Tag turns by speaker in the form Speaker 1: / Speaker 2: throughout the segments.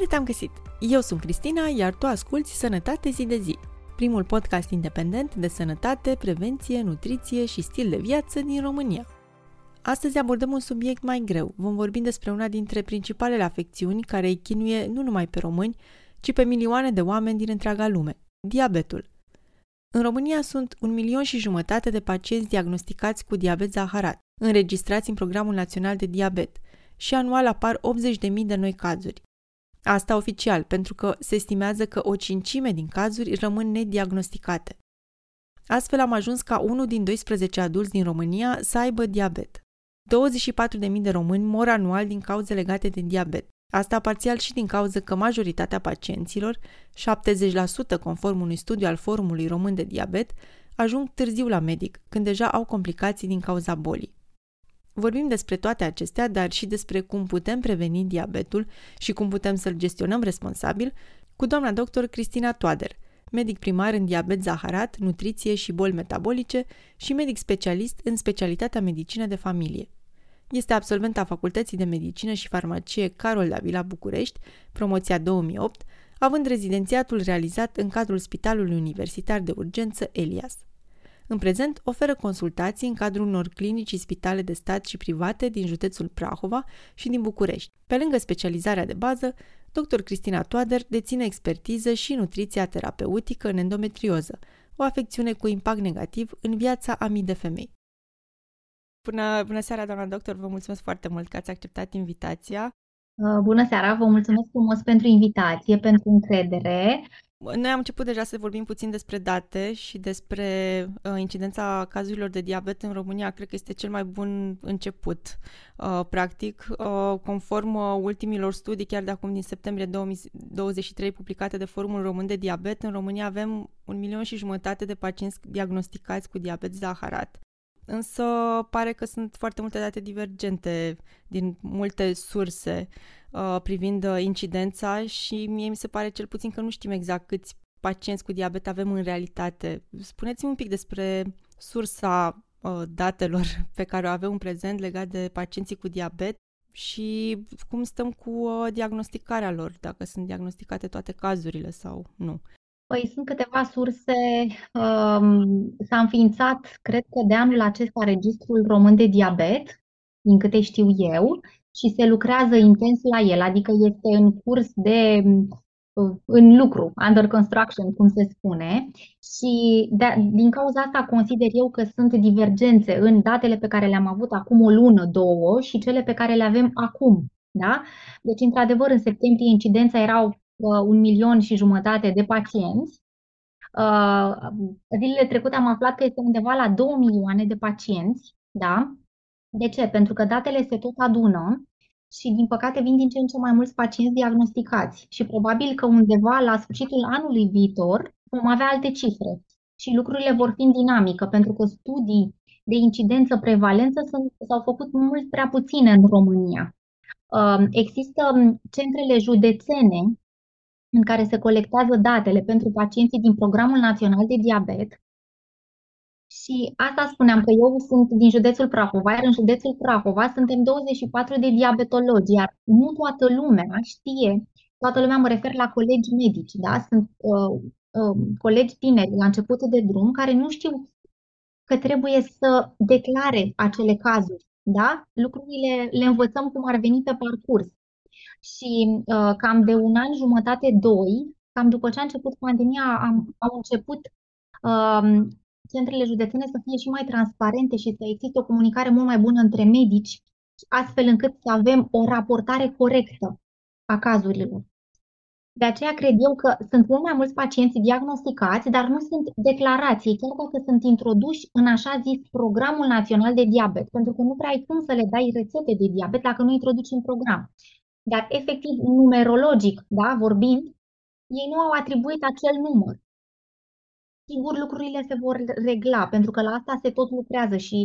Speaker 1: Bine te-am găsit! Eu sunt Cristina, iar tu asculti Sănătate zi de zi, primul podcast independent de sănătate, prevenție, nutriție și stil de viață din România. Astăzi abordăm un subiect mai greu. Vom vorbi despre una dintre principalele afecțiuni care îi chinuie nu numai pe români, ci pe milioane de oameni din întreaga lume, diabetul. În România sunt un milion și jumătate de pacienți diagnosticați cu diabet zaharat, înregistrați în Programul Național de Diabet, și anual apar 80.000 de noi cazuri. Asta oficial, pentru că se estimează că o cincime din cazuri rămân nediagnosticate. Astfel am ajuns ca unul din 12 adulți din România să aibă diabet. 24.000 de români mor anual din cauze legate de diabet. Asta parțial și din cauza că majoritatea pacienților, 70% conform unui studiu al Forumului Român de Diabet, ajung târziu la medic, când deja au complicații din cauza bolii. Vorbim despre toate acestea, dar și despre cum putem preveni diabetul și cum putem să-l gestionăm responsabil cu doamna doctor Cristina Toader, medic primar în diabet zaharat, nutriție și boli metabolice și medic specialist în specialitatea medicină de familie. Este absolventa Facultății de Medicină și Farmacie Carol Davila București, promoția 2008, având rezidențiatul realizat în cadrul Spitalului Universitar de Urgență Elias. În prezent, oferă consultații în cadrul unor clinici și spitale de stat și private din județul Prahova și din București. Pe lângă specializarea de bază, dr. Cristina Toader deține expertiză și nutriția terapeutică în endometrioză, o afecțiune cu impact negativ în viața a mii de femei. Bună, bună seara, doamna doctor, vă mulțumesc foarte mult că ați acceptat invitația.
Speaker 2: Bună seara, vă mulțumesc frumos pentru invitație, pentru încredere
Speaker 1: noi am început deja să vorbim puțin despre date și despre uh, incidența cazurilor de diabet în România. Cred că este cel mai bun început, uh, practic. Uh, conform uh, ultimilor studii, chiar de acum din septembrie 2023, publicate de Forumul Român de Diabet, în România avem un milion și jumătate de pacienți diagnosticați cu diabet zaharat. Însă pare că sunt foarte multe date divergente din multe surse. Uh, privind uh, incidența și mie mi se pare cel puțin că nu știm exact câți pacienți cu diabet avem în realitate. Spuneți-mi un pic despre sursa uh, datelor pe care o avem în prezent legat de pacienții cu diabet și cum stăm cu diagnosticarea lor, dacă sunt diagnosticate toate cazurile sau nu.
Speaker 2: Păi sunt câteva surse. Um, s-a înființat, cred că de anul acesta, Registrul Român de Diabet, din câte știu eu, și se lucrează intens la el, adică este în curs de uh, în lucru, under construction, cum se spune, și de, din cauza asta consider eu că sunt divergențe în datele pe care le-am avut acum o lună, două și cele pe care le avem acum. Da? Deci, într-adevăr, în septembrie incidența erau uh, un milion și jumătate de pacienți. Uh, zilele trecute am aflat că este undeva la 2 milioane de pacienți, da? De ce? Pentru că datele se tot adună și, din păcate, vin din ce în ce mai mulți pacienți diagnosticați și probabil că undeva la sfârșitul anului viitor vom avea alte cifre și lucrurile vor fi în dinamică, pentru că studii de incidență-prevalență s-au făcut mult prea puține în România. Um, există um, centrele județene în care se colectează datele pentru pacienții din Programul Național de Diabet și asta spuneam că eu sunt din județul Prahova, iar în județul Prahova suntem 24 de diabetologi, iar nu toată lumea știe, toată lumea mă refer la colegi medici, da? Sunt uh, uh, colegi tineri la început de drum care nu știu că trebuie să declare acele cazuri, da? Lucrurile le învățăm cum ar veni pe parcurs. Și uh, cam de un an jumătate, doi, cam după ce a început pandemia, am, au început uh, centrele județene să fie și mai transparente și să existe o comunicare mult mai bună între medici, astfel încât să avem o raportare corectă a cazurilor. De aceea cred eu că sunt mult mai mulți pacienți diagnosticați, dar nu sunt declarații, chiar dacă sunt introduși în așa zis programul național de diabet, pentru că nu prea ai cum să le dai rețete de diabet dacă nu introduci în program. Dar efectiv, numerologic, da, vorbind, ei nu au atribuit acel număr sigur lucrurile se vor regla, pentru că la asta se tot lucrează și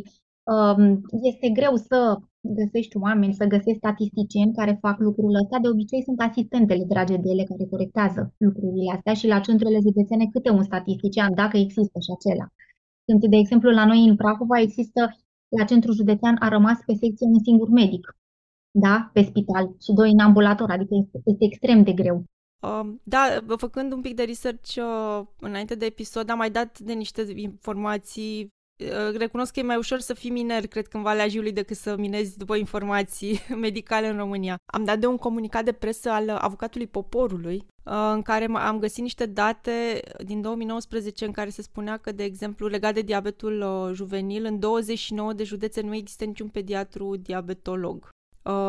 Speaker 2: um, este greu să găsești oameni, să găsești statisticieni care fac lucrul ăsta. De obicei sunt asistentele dragi de ele care corectează lucrurile astea și la centrele județene câte un statistician, dacă există și acela. Sunt, de exemplu, la noi în Prahova există, la centrul județean a rămas pe secție un singur medic. Da, pe spital și doi în ambulator, adică este, este extrem de greu.
Speaker 1: Uh, da, făcând un pic de research uh, înainte de episod, am mai dat de niște informații Uh, recunosc că e mai ușor să fii miner, cred că în Valea Jiului, decât să minezi după informații medicale în România. Am dat de un comunicat de presă al avocatului poporului, uh, în care am găsit niște date din 2019 în care se spunea că, de exemplu, legat de diabetul uh, juvenil, în 29 de județe nu există niciun pediatru diabetolog.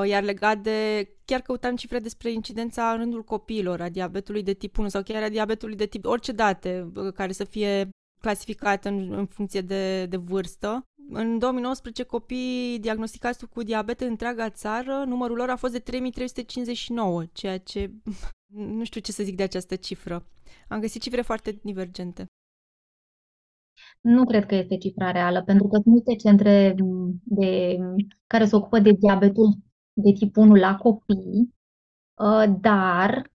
Speaker 1: Iar legat de, chiar căutam cifre despre incidența în rândul copiilor a diabetului de tip 1 sau chiar a diabetului de tip, orice date care să fie clasificată în, în funcție de, de vârstă. În 2019, copiii diagnosticați cu diabet în întreaga țară, numărul lor a fost de 3359, ceea ce nu știu ce să zic de această cifră. Am găsit cifre foarte divergente.
Speaker 2: Nu cred că este cifra reală, pentru că sunt multe centre de, care se ocupă de diabetul de tip 1 la copii, uh, dar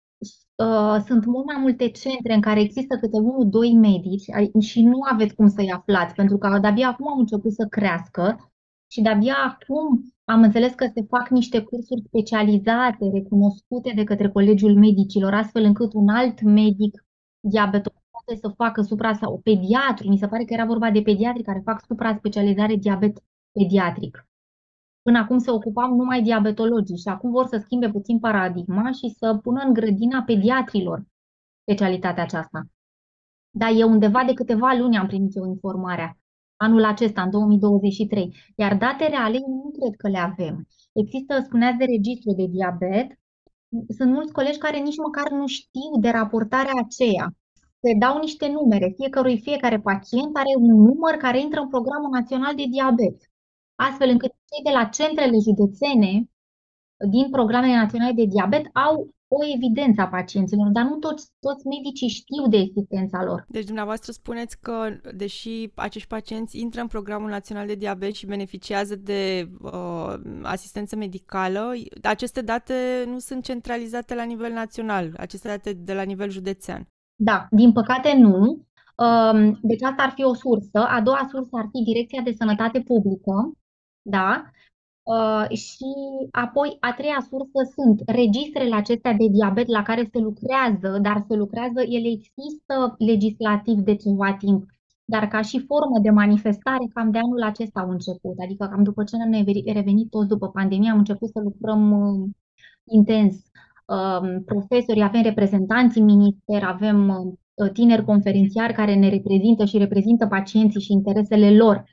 Speaker 2: uh, sunt mult mai multe centre în care există câte unul, doi medici și nu aveți cum să-i aflați, pentru că de-abia acum am început să crească și de-abia acum am înțeles că se fac niște cursuri specializate, recunoscute de către Colegiul Medicilor, astfel încât un alt medic diabetolog poate să facă supra sau pediatru, mi se pare că era vorba de pediatri care fac supra-specializare diabet pediatric. Până acum se ocupau numai diabetologii și acum vor să schimbe puțin paradigma și să pună în grădina pediatrilor specialitatea aceasta. Dar e undeva de câteva luni am primit eu informarea. Anul acesta, în 2023. Iar date reale nu cred că le avem. Există, spuneați de registru de diabet, sunt mulți colegi care nici măcar nu știu de raportarea aceea. Se dau niște numere, fiecărui fiecare pacient are un număr care intră în programul național de diabet astfel încât cei de la centrele județene din programele naționale de diabet au o evidență a pacienților, dar nu toți, toți medicii știu de existența lor.
Speaker 1: Deci dumneavoastră spuneți că, deși acești pacienți intră în programul național de diabet și beneficiază de uh, asistență medicală, aceste date nu sunt centralizate la nivel național, aceste date de la nivel județean.
Speaker 2: Da, din păcate nu. Um, deci asta ar fi o sursă. A doua sursă ar fi Direcția de Sănătate Publică, da? Uh, și apoi, a treia sursă sunt registrele acestea de diabet la care se lucrează, dar se lucrează, ele există legislativ de ceva timp, dar ca și formă de manifestare, cam de anul acesta au început. Adică cam după ce ne-am revenit toți după pandemie, am început să lucrăm uh, intens. Uh, profesori, avem reprezentanți în minister, avem uh, tineri conferențiari care ne reprezintă și reprezintă pacienții și interesele lor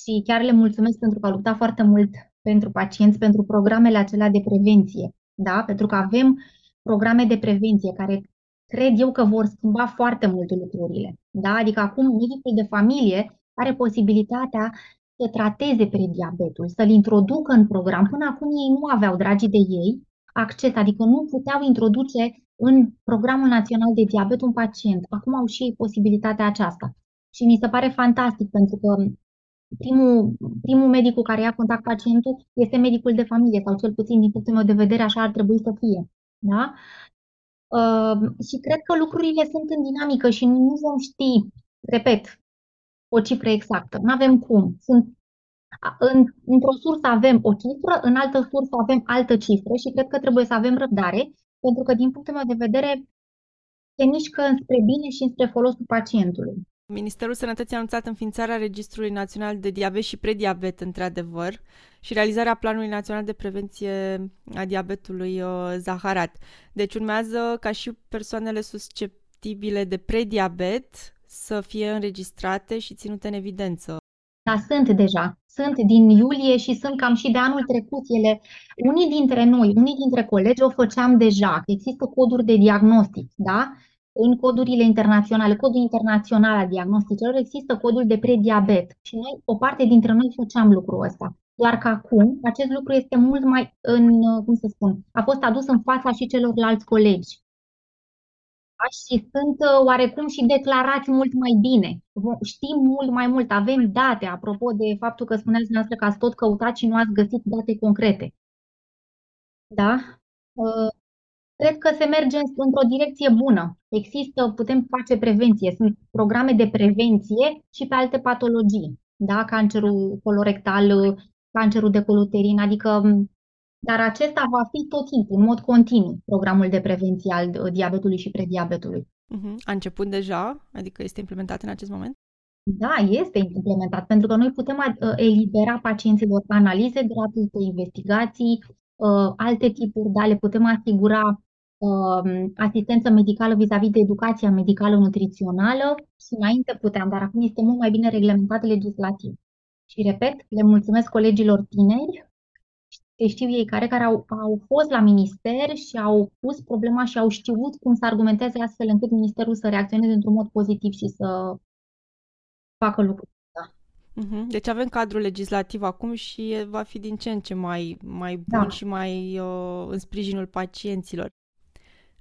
Speaker 2: și chiar le mulțumesc pentru că au luptat foarte mult pentru pacienți, pentru programele acelea de prevenție, da? Pentru că avem programe de prevenție care cred eu că vor schimba foarte mult lucrurile, da? Adică acum medicul de familie are posibilitatea să trateze prediabetul, să-l introducă în program. Până acum ei nu aveau, dragii de ei, acces, adică nu puteau introduce în programul național de diabet un pacient. Acum au și ei posibilitatea aceasta. Și mi se pare fantastic pentru că primul, primul medic cu care ia contact pacientul este medicul de familie, sau cel puțin din punctul meu de vedere așa ar trebui să fie. Da? Uh, și cred că lucrurile sunt în dinamică și nu vom ști, repet, o cifră exactă. Nu avem cum. Sunt, în, într-o sursă avem o cifră, în altă sursă avem altă cifră și cred că trebuie să avem răbdare, pentru că din punctul meu de vedere se mișcă spre bine și spre folosul pacientului.
Speaker 1: Ministerul Sănătății a anunțat înființarea Registrului Național de Diabet și Prediabet, într-adevăr, și realizarea Planului Național de Prevenție a Diabetului uh, Zaharat. Deci urmează ca și persoanele susceptibile de prediabet să fie înregistrate și ținute în evidență.
Speaker 2: Da, sunt deja. Sunt din iulie și sunt cam și de anul trecut. Ele, unii dintre noi, unii dintre colegi o făceam deja. Există coduri de diagnostic, da? În codurile internaționale, codul internațional al diagnosticelor, există codul de prediabet și noi, o parte dintre noi făceam lucrul ăsta. Doar că acum acest lucru este mult mai în, cum să spun, a fost adus în fața și celorlalți colegi. Și sunt uh, oarecum și declarați mult mai bine. Știm mult mai mult, avem date, apropo de faptul că spuneați dumneavoastră că ați tot căutat și nu ați găsit date concrete. Da? Uh, cred că se merge într-o direcție bună. Există, putem face prevenție, sunt programe de prevenție și pe alte patologii, da? cancerul colorectal, cancerul de coluterin, adică dar acesta va fi tot timpul, în mod continuu, programul de prevenție al uh, diabetului și prediabetului.
Speaker 1: Uh-huh. A început deja? Adică este implementat în acest moment?
Speaker 2: Da, este implementat, pentru că noi putem uh, elibera pacienților analize gratuite, investigații, uh, alte tipuri, da, le putem asigura uh, asistență medicală vis-a-vis de educația medicală nutrițională și înainte puteam, dar acum este mult mai bine reglementat legislativ. Și repet, le mulțumesc colegilor tineri, că știu ei care, care au, au fost la minister și au pus problema și au știut cum să argumenteze astfel încât ministerul să reacționeze într-un mod pozitiv și să facă lucruri. Da.
Speaker 1: Mhm. Deci avem cadrul legislativ acum și va fi din ce în ce mai, mai bun da. și mai uh, în sprijinul pacienților.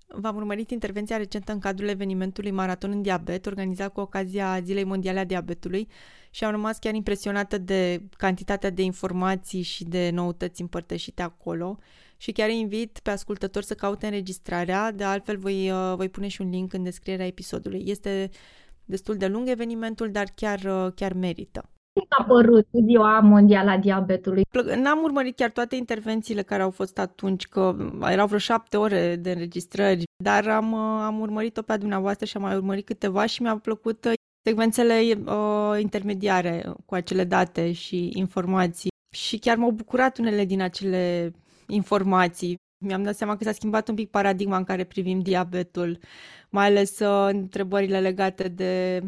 Speaker 1: V-am urmărit intervenția recentă în cadrul evenimentului Maraton în Diabet, organizat cu ocazia Zilei Mondiale a Diabetului și am rămas chiar impresionată de cantitatea de informații și de noutăți împărtășite acolo și chiar invit pe ascultători să caute înregistrarea, de altfel voi, uh, voi pune și un link în descrierea episodului. Este destul de lung evenimentul, dar chiar, uh, chiar merită
Speaker 2: a apărut Ziua Mondială a Diabetului.
Speaker 1: N-am urmărit chiar toate intervențiile care au fost atunci, că erau vreo șapte ore de înregistrări, dar am, am urmărit-o pe a dumneavoastră și am mai urmărit câteva și mi-au plăcut uh, secvențele uh, intermediare cu acele date și informații. Și chiar m-au bucurat unele din acele informații. Mi-am dat seama că s-a schimbat un pic paradigma în care privim diabetul, mai ales uh, întrebările legate de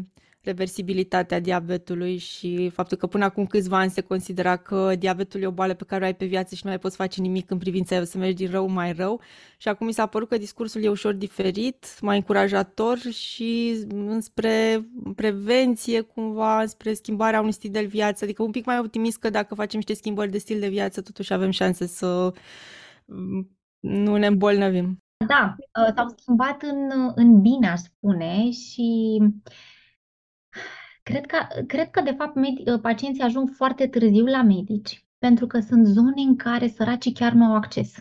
Speaker 1: reversibilitatea diabetului și faptul că până acum câțiva ani se considera că diabetul e o boală pe care o ai pe viață și nu mai poți face nimic în privința să mergi din rău mai rău. Și acum mi s-a părut că discursul e ușor diferit, mai încurajator și înspre prevenție cumva, spre schimbarea unui stil de viață, adică un pic mai optimist că dacă facem niște schimbări de stil de viață, totuși avem șanse să mm, nu ne îmbolnăvim.
Speaker 2: Da, s-au schimbat în, în bine, aș spune, și Cred că, cred că de fapt, med- ă, pacienții ajung foarte târziu la medici, pentru că sunt zone în care săracii chiar nu au acces.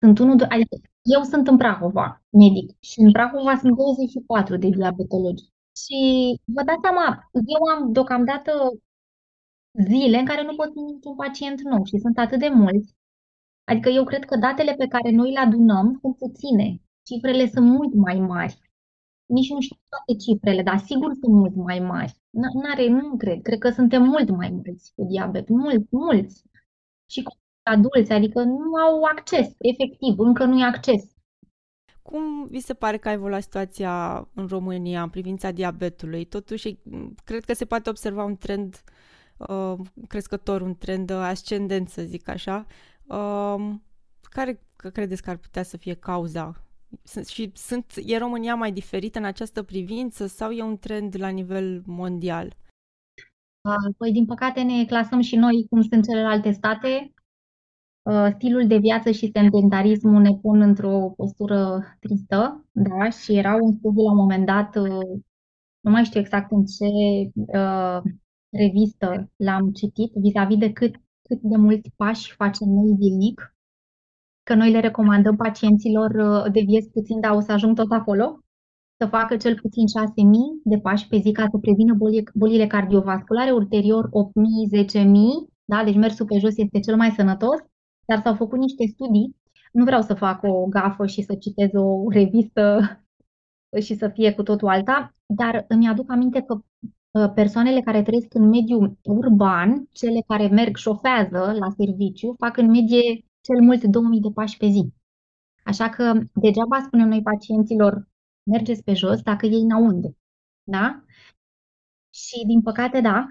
Speaker 2: Sunt unul, de, adică eu sunt în Prahova, medic, și în Prahova sunt 24 de diabetologi. Și vă dați seama, eu am deocamdată zile în care nu pot primi niciun pacient nou și sunt atât de mulți. Adică eu cred că datele pe care noi le adunăm sunt puține. Cifrele sunt mult mai mari nici nu știu toate cifrele, dar sigur sunt mult mai mari. N-are, nu cred. Cred că suntem mult mai mulți cu diabet, mult, mulți. Și cu adulți, adică nu au acces, efectiv, încă nu e acces.
Speaker 1: Cum vi se pare că a evoluat situația în România în privința diabetului? Totuși, cred că se poate observa un trend uh, crescător, un trend ascendent, să zic așa. Uh, care credeți că ar putea să fie cauza și sunt, e România mai diferită în această privință sau e un trend la nivel mondial?
Speaker 2: Păi, din păcate, ne clasăm și noi cum sunt celelalte state. Stilul de viață și sedentarismul ne pun într-o postură tristă, da, și era un studiu la un moment dat, nu mai știu exact în ce uh, revistă l-am citit, vis-a-vis de cât, cât de mulți pași facem noi zilnic că noi le recomandăm pacienților uh, de vies puțin, dar o să ajung tot acolo, să facă cel puțin 6.000 de pași pe zi ca să prevină bolile, bolile cardiovasculare, ulterior 8.000, 10.000, da? deci mersul pe jos este cel mai sănătos, dar s-au făcut niște studii, nu vreau să fac o gafă și să citez o revistă și să fie cu totul alta, dar îmi aduc aminte că uh, persoanele care trăiesc în mediul urban, cele care merg, șofează la serviciu, fac în medie cel mult 2000 de pași pe zi. Așa că degeaba spunem noi pacienților, mergeți pe jos dacă ei n-au unde. Da? Și din păcate, da,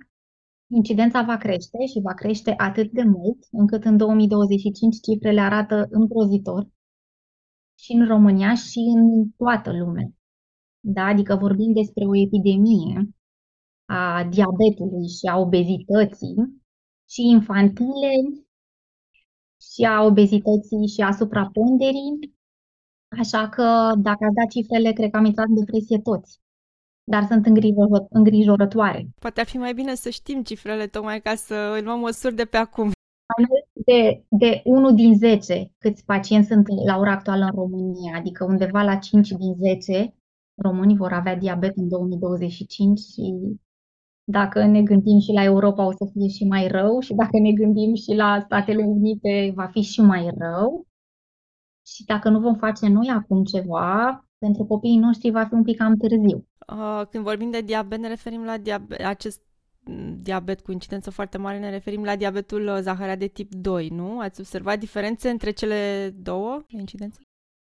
Speaker 2: incidența va crește și va crește atât de mult încât în 2025 cifrele arată îngrozitor și în România și în toată lumea. Da? Adică vorbim despre o epidemie a diabetului și a obezității și infantile și a obezității și a supraponderii. Așa că, dacă ați dat cifrele, cred că am intrat în depresie toți. Dar sunt îngrijorătoare.
Speaker 1: Poate ar fi mai bine să știm cifrele, tocmai ca să luăm măsuri de pe acum.
Speaker 2: De, de 1 din 10 câți pacienți sunt la ora actuală în România, adică undeva la 5 din 10 românii vor avea diabet în 2025 și Dacă ne gândim și la Europa o să fie și mai rău și dacă ne gândim și la Statele Unite va fi și mai rău. Și dacă nu vom face noi acum ceva, pentru copiii noștri va fi un pic cam târziu.
Speaker 1: Când vorbim de diabet, ne referim la diabet, acest diabet cu incidență foarte mare, ne referim la diabetul uh, zaharat de tip 2, nu? Ați observat diferențe între cele două incidențe?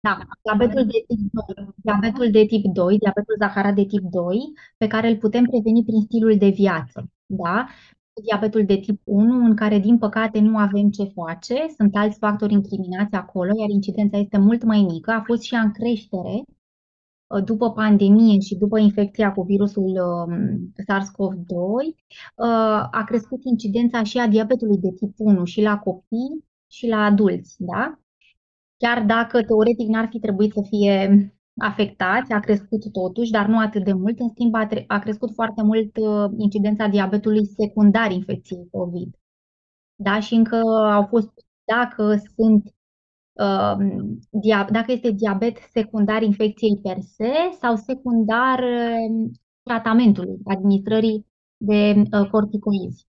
Speaker 2: Da, diabetul de tip 2, diabetul de tip 2, diabetul zaharat de tip 2, pe care îl putem preveni prin stilul de viață. Da? Diabetul de tip 1, în care, din păcate, nu avem ce face, sunt alți factori incriminați acolo, iar incidența este mult mai mică, a fost și ea în creștere, Uh, după pandemie și după infecția cu virusul um, SARS-CoV-2, uh, a crescut incidența și a diabetului de tip 1 și la copii și la adulți, da? Chiar dacă teoretic n-ar fi trebuit să fie afectați, a crescut totuși, dar nu atât de mult. În schimb, a, crescut foarte mult uh, incidența diabetului secundar infecției COVID. Da? Și încă au fost, dacă sunt Um, dacă este diabet secundar infecției per se sau secundar um, tratamentului, administrării de uh, corticoizi.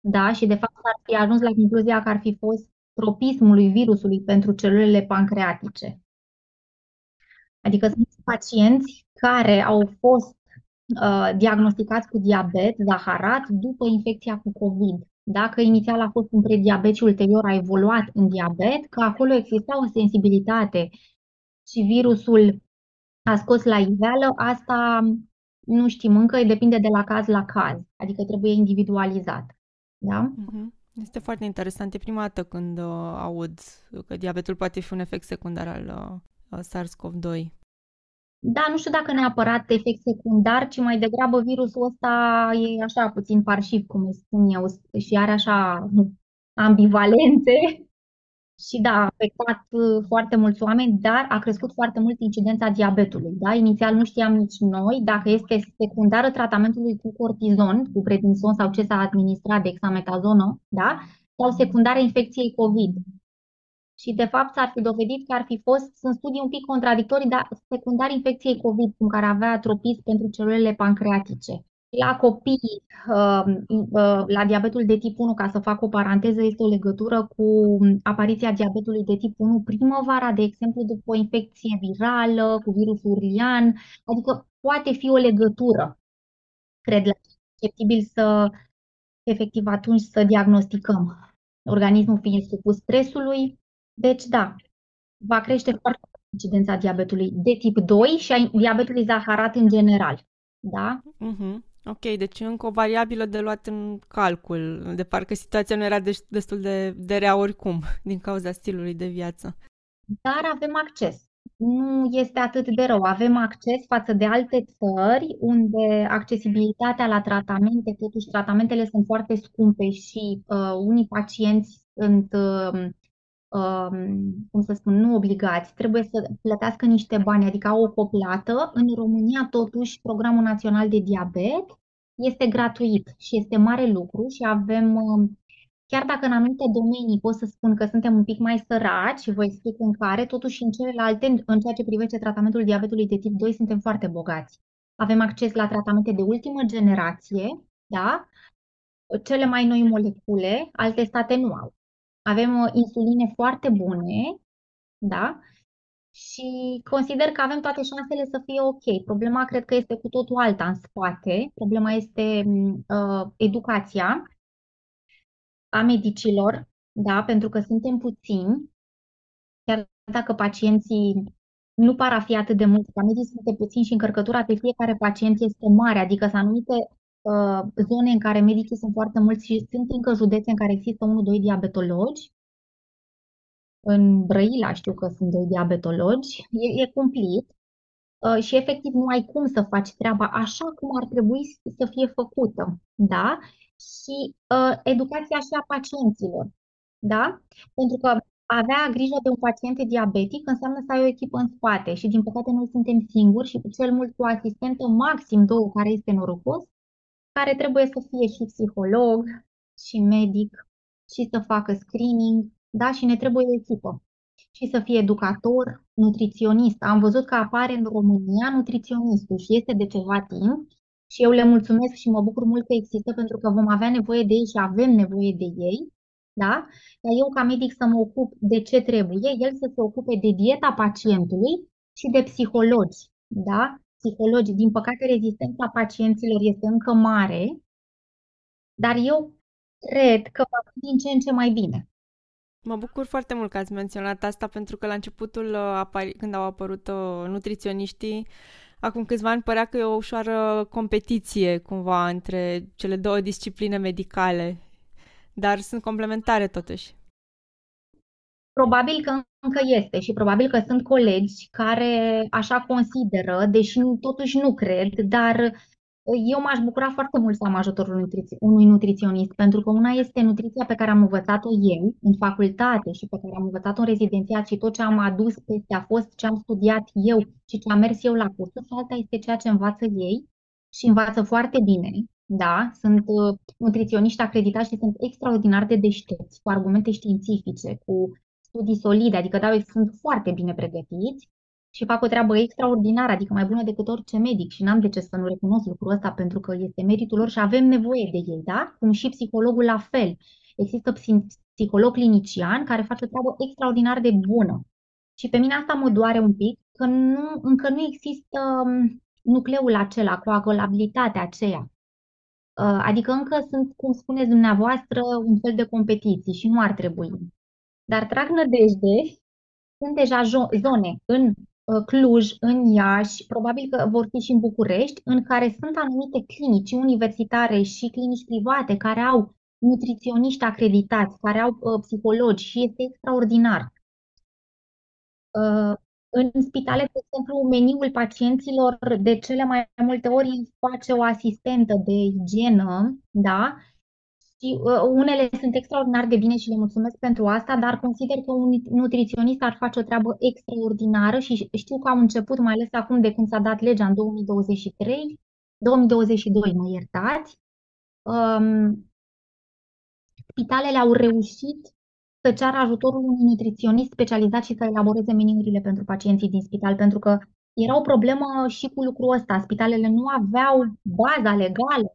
Speaker 2: Da? Și de fapt ar fi ajuns la concluzia că ar fi fost tropismului virusului pentru celulele pancreatice. Adică sunt pacienți care au fost uh, diagnosticați cu diabet zaharat după infecția cu COVID dacă inițial a fost un prediabet și ulterior a evoluat în diabet, că acolo exista o sensibilitate și virusul a scos la iveală, asta nu știm încă, depinde de la caz la caz, adică trebuie individualizat. Da?
Speaker 1: Mhm. Este foarte interesant. E prima dată când uh, aud că diabetul poate fi un efect secundar al uh, SARS-CoV-2.
Speaker 2: Da, nu știu dacă neapărat efect secundar, ci mai degrabă virusul ăsta e așa puțin parșiv, cum îi spun eu, și are așa ambivalențe. Și da, a afectat uh, foarte mulți oameni, dar a crescut foarte mult incidența diabetului. Da? Inițial nu știam nici noi dacă este secundară tratamentului cu cortizon, cu prednison sau ce s-a administrat de exametazonă, da? sau secundară infecției COVID și de fapt s-ar fi dovedit că ar fi fost, sunt studii un pic contradictorii, dar secundar infecției COVID, cum care avea atropism pentru celulele pancreatice. La copii, um, uh, la diabetul de tip 1, ca să fac o paranteză, este o legătură cu apariția diabetului de tip 1 primăvara, de exemplu, după o infecție virală cu virusul urlian, adică poate fi o legătură, cred, la susceptibil să, efectiv, atunci să diagnosticăm organismul fiind supus stresului, deci, da, va crește foarte incidența diabetului de tip 2 și a diabetului zaharat în general. Da?
Speaker 1: Uh-huh. Ok, deci încă o variabilă de luat în calcul, de parcă situația nu era destul de, de rea oricum, din cauza stilului de viață.
Speaker 2: Dar avem acces. Nu este atât de rău. Avem acces față de alte țări unde accesibilitatea la tratamente, totuși tratamentele sunt foarte scumpe și uh, unii pacienți sunt uh, Um, cum să spun, nu obligați, trebuie să plătească niște bani, adică au o coplată. În România, totuși, Programul Național de Diabet este gratuit și este mare lucru și avem, um, chiar dacă în anumite domenii pot să spun că suntem un pic mai săraci și vă explic în care, totuși în celelalte, în ceea ce privește tratamentul diabetului de tip 2, suntem foarte bogați. Avem acces la tratamente de ultimă generație, da? Cele mai noi molecule, alte state nu au. Avem uh, insuline foarte bune, da? Și consider că avem toate șansele să fie ok. Problema cred că este cu totul alta în spate. Problema este mm, uh, educația a medicilor, da? Pentru că suntem puțini, chiar dacă pacienții nu par a fi atât de mulți, ca medici suntem puțini și încărcătura pe fiecare pacient este mare, adică sunt anumite Uh, zone în care medicii sunt foarte mulți și sunt încă județe în care există unul, doi diabetologi. În Brăila știu că sunt doi diabetologi. E, e cumplit uh, și efectiv nu ai cum să faci treaba așa cum ar trebui să fie făcută. Da? Și uh, educația și a pacienților. Da? Pentru că avea grijă de un pacient diabetic înseamnă să ai o echipă în spate și din păcate noi suntem singuri și cel mult cu asistentă, maxim două care este norocos, care trebuie să fie și psiholog, și medic, și să facă screening, da? Și ne trebuie o echipă. Și să fie educator, nutriționist. Am văzut că apare în România nutriționistul și este de ceva timp și eu le mulțumesc și mă bucur mult că există pentru că vom avea nevoie de ei și avem nevoie de ei, da? Iar eu ca medic să mă ocup de ce trebuie, el să se ocupe de dieta pacientului și de psihologi, da? Psihologi, din păcate rezistența pacienților este încă mare, dar eu cred că va fi din ce în ce mai bine.
Speaker 1: Mă bucur foarte mult că ați menționat asta pentru că la începutul, uh, când au apărut uh, nutriționiștii, acum câțiva ani părea că e o ușoară competiție cumva între cele două discipline medicale, dar sunt complementare totuși.
Speaker 2: Probabil că încă este și probabil că sunt colegi care așa consideră, deși totuși nu cred, dar eu m-aș bucura foarte mult să am ajutorul nutriți- unui nutriționist, pentru că una este nutriția pe care am învățat-o eu în facultate și pe care am învățat-o în rezidențiat și tot ce am adus peste a fost ce am studiat eu și ce am mers eu la cursuri, și alta este ceea ce învață ei și învață foarte bine. Da, sunt uh, nutriționiști acreditați și sunt extraordinar de deștepți, cu argumente științifice, cu studii solide, adică da, sunt foarte bine pregătiți și fac o treabă extraordinară, adică mai bună decât orice medic și n-am de ce să nu recunosc lucrul ăsta pentru că este meritul lor și avem nevoie de ei, da? Cum și psihologul la fel. Există psiholog clinician care face o treabă extraordinar de bună. Și pe mine asta mă doare un pic, că nu, încă nu există um, nucleul acela, coagulabilitatea aceea. Uh, adică încă sunt, cum spuneți dumneavoastră, un fel de competiții și nu ar trebui. Dar trag nădejde, sunt deja zone în Uh, Cluj, în Iași, probabil că vor fi și în București, în care sunt anumite clinici universitare și clinici private care au nutriționiști acreditați, care au uh, psihologi și este extraordinar. Uh, în spitale, de exemplu, meniul pacienților de cele mai multe ori face o asistentă de igienă, da? Și uh, unele sunt extraordinar de bine și le mulțumesc pentru asta, dar consider că un nutriționist ar face o treabă extraordinară și știu că au început, mai ales acum de când s-a dat legea în 2023, 2022, mă iertați, um, spitalele au reușit să ceară ajutorul unui nutriționist specializat și să elaboreze meniurile pentru pacienții din spital, pentru că era o problemă și cu lucrul ăsta. Spitalele nu aveau baza legală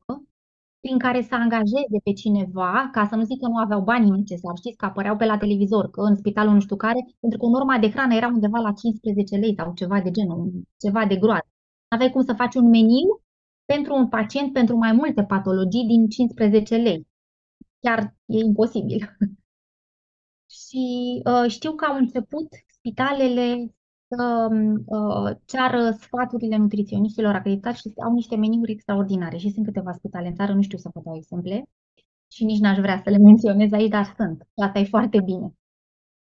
Speaker 2: prin care să angajeze pe cineva, ca să nu zic că nu aveau banii necesari, știți că apăreau pe la televizor, că în spitalul nu știu care, pentru că norma de hrană era undeva la 15 lei sau ceva de genul, ceva de groază. Aveai cum să faci un meniu pentru un pacient pentru mai multe patologii din 15 lei. Chiar e imposibil. Și uh, știu că au început spitalele să uh, ceară sfaturile nutriționiștilor acreditați și au niște meniuri extraordinare. Și sunt câteva spitale în țară, nu știu să vă dau exemple și nici n-aș vrea să le menționez aici, dar sunt. Asta e foarte bine.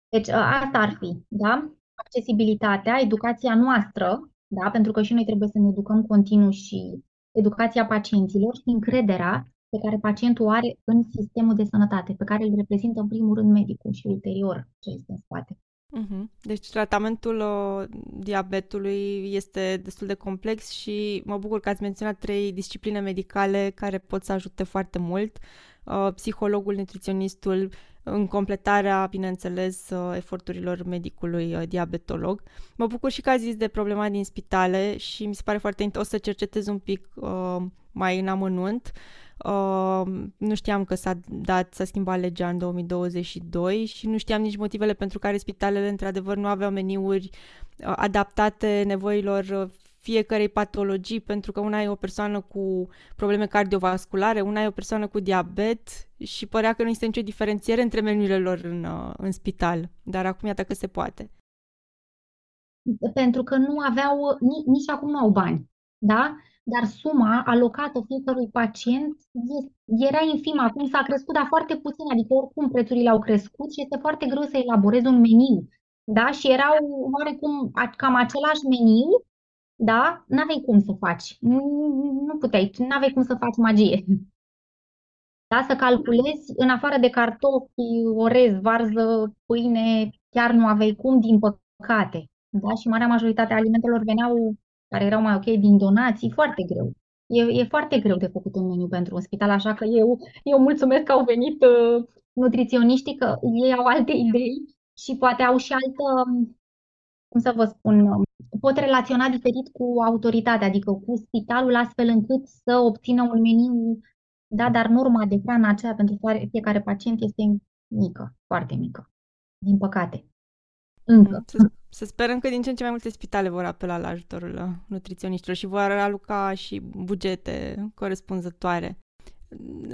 Speaker 2: Deci uh, asta ar fi, da? Accesibilitatea, educația noastră, da? Pentru că și noi trebuie să ne educăm continuu și educația pacienților și încrederea pe care pacientul o are în sistemul de sănătate, pe care îl reprezintă în primul rând medicul și ulterior ce este în spate.
Speaker 1: Uh-huh. Deci tratamentul uh, diabetului este destul de complex și mă bucur că ați menționat trei discipline medicale care pot să ajute foarte mult. Uh, psihologul, nutriționistul, în completarea, bineînțeles, uh, eforturilor medicului uh, diabetolog. Mă bucur și că ați zis de problema din spitale și mi se pare foarte interesant. O să cercetez un pic uh, mai în amănunt. Uh, nu știam că s-a dat, s-a schimbat legea în 2022 și nu știam nici motivele pentru care spitalele într-adevăr nu aveau meniuri uh, adaptate nevoilor uh, fiecarei patologii, pentru că una e o persoană cu probleme cardiovasculare, una e o persoană cu diabet și părea că nu există nicio diferențiere între meniurile lor în, uh, în spital. Dar acum iată că se poate.
Speaker 2: Pentru că nu aveau, nici, nici acum nu au bani. Da? Dar suma alocată fiecărui pacient era infimă. Acum s-a crescut, dar foarte puțin, adică oricum prețurile au crescut și este foarte greu să elaborezi un meniu. Da? Și erau oarecum cam același meniu, da? N-aveai cum să faci. Nu, nu puteai, n-aveai cum să faci magie. Da? Să calculezi, în afară de cartofi, orez, varză, pâine, chiar nu aveai cum, din păcate. Da? Și marea majoritate a alimentelor veneau care erau mai ok din donații, foarte greu. E, e foarte greu de făcut un meniu pentru un spital, așa că eu, eu mulțumesc că au venit uh, nutriționiștii, că ei au alte idei și poate au și altă, cum să vă spun, pot relaționa diferit cu autoritatea, adică cu spitalul, astfel încât să obțină un meniu, da, dar norma de hrană aceea pentru fiecare pacient este mică, foarte mică, din păcate. Încă.
Speaker 1: Să, să sperăm că din ce în ce mai multe spitale vor apela la ajutorul nutriționiștilor și vor aloca și bugete corespunzătoare.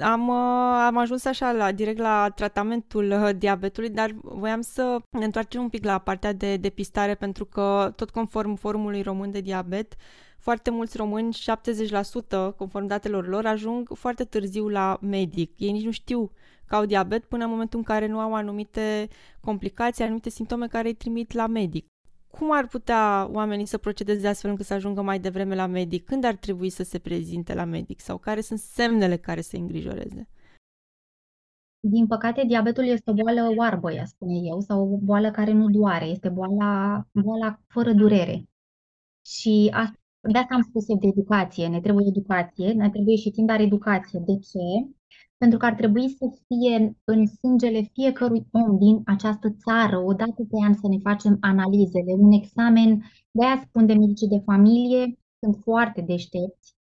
Speaker 1: Am, uh, am ajuns așa la, direct la tratamentul uh, diabetului, dar voiam să ne întoarcem un pic la partea de depistare, pentru că, tot conform Forumului Român de Diabet, foarte mulți români, 70% conform datelor lor, ajung foarte târziu la medic. Ei nici nu știu că au diabet până în momentul în care nu au anumite complicații, anumite simptome care îi trimit la medic cum ar putea oamenii să procedeze astfel încât să ajungă mai devreme la medic? Când ar trebui să se prezinte la medic? Sau care sunt semnele care se îngrijoreze?
Speaker 2: Din păcate, diabetul este o boală oarbă, ea spune eu, sau o boală care nu doare, este boala, boala fără durere. Și asta, de asta am spus eu de educație, ne trebuie educație, ne trebuie și timp, dar educație. De ce? Pentru că ar trebui să fie în sângele fiecărui om din această țară, o dată pe an să ne facem analizele, un examen, de-aia spun de medicii de familie, sunt foarte deștepți,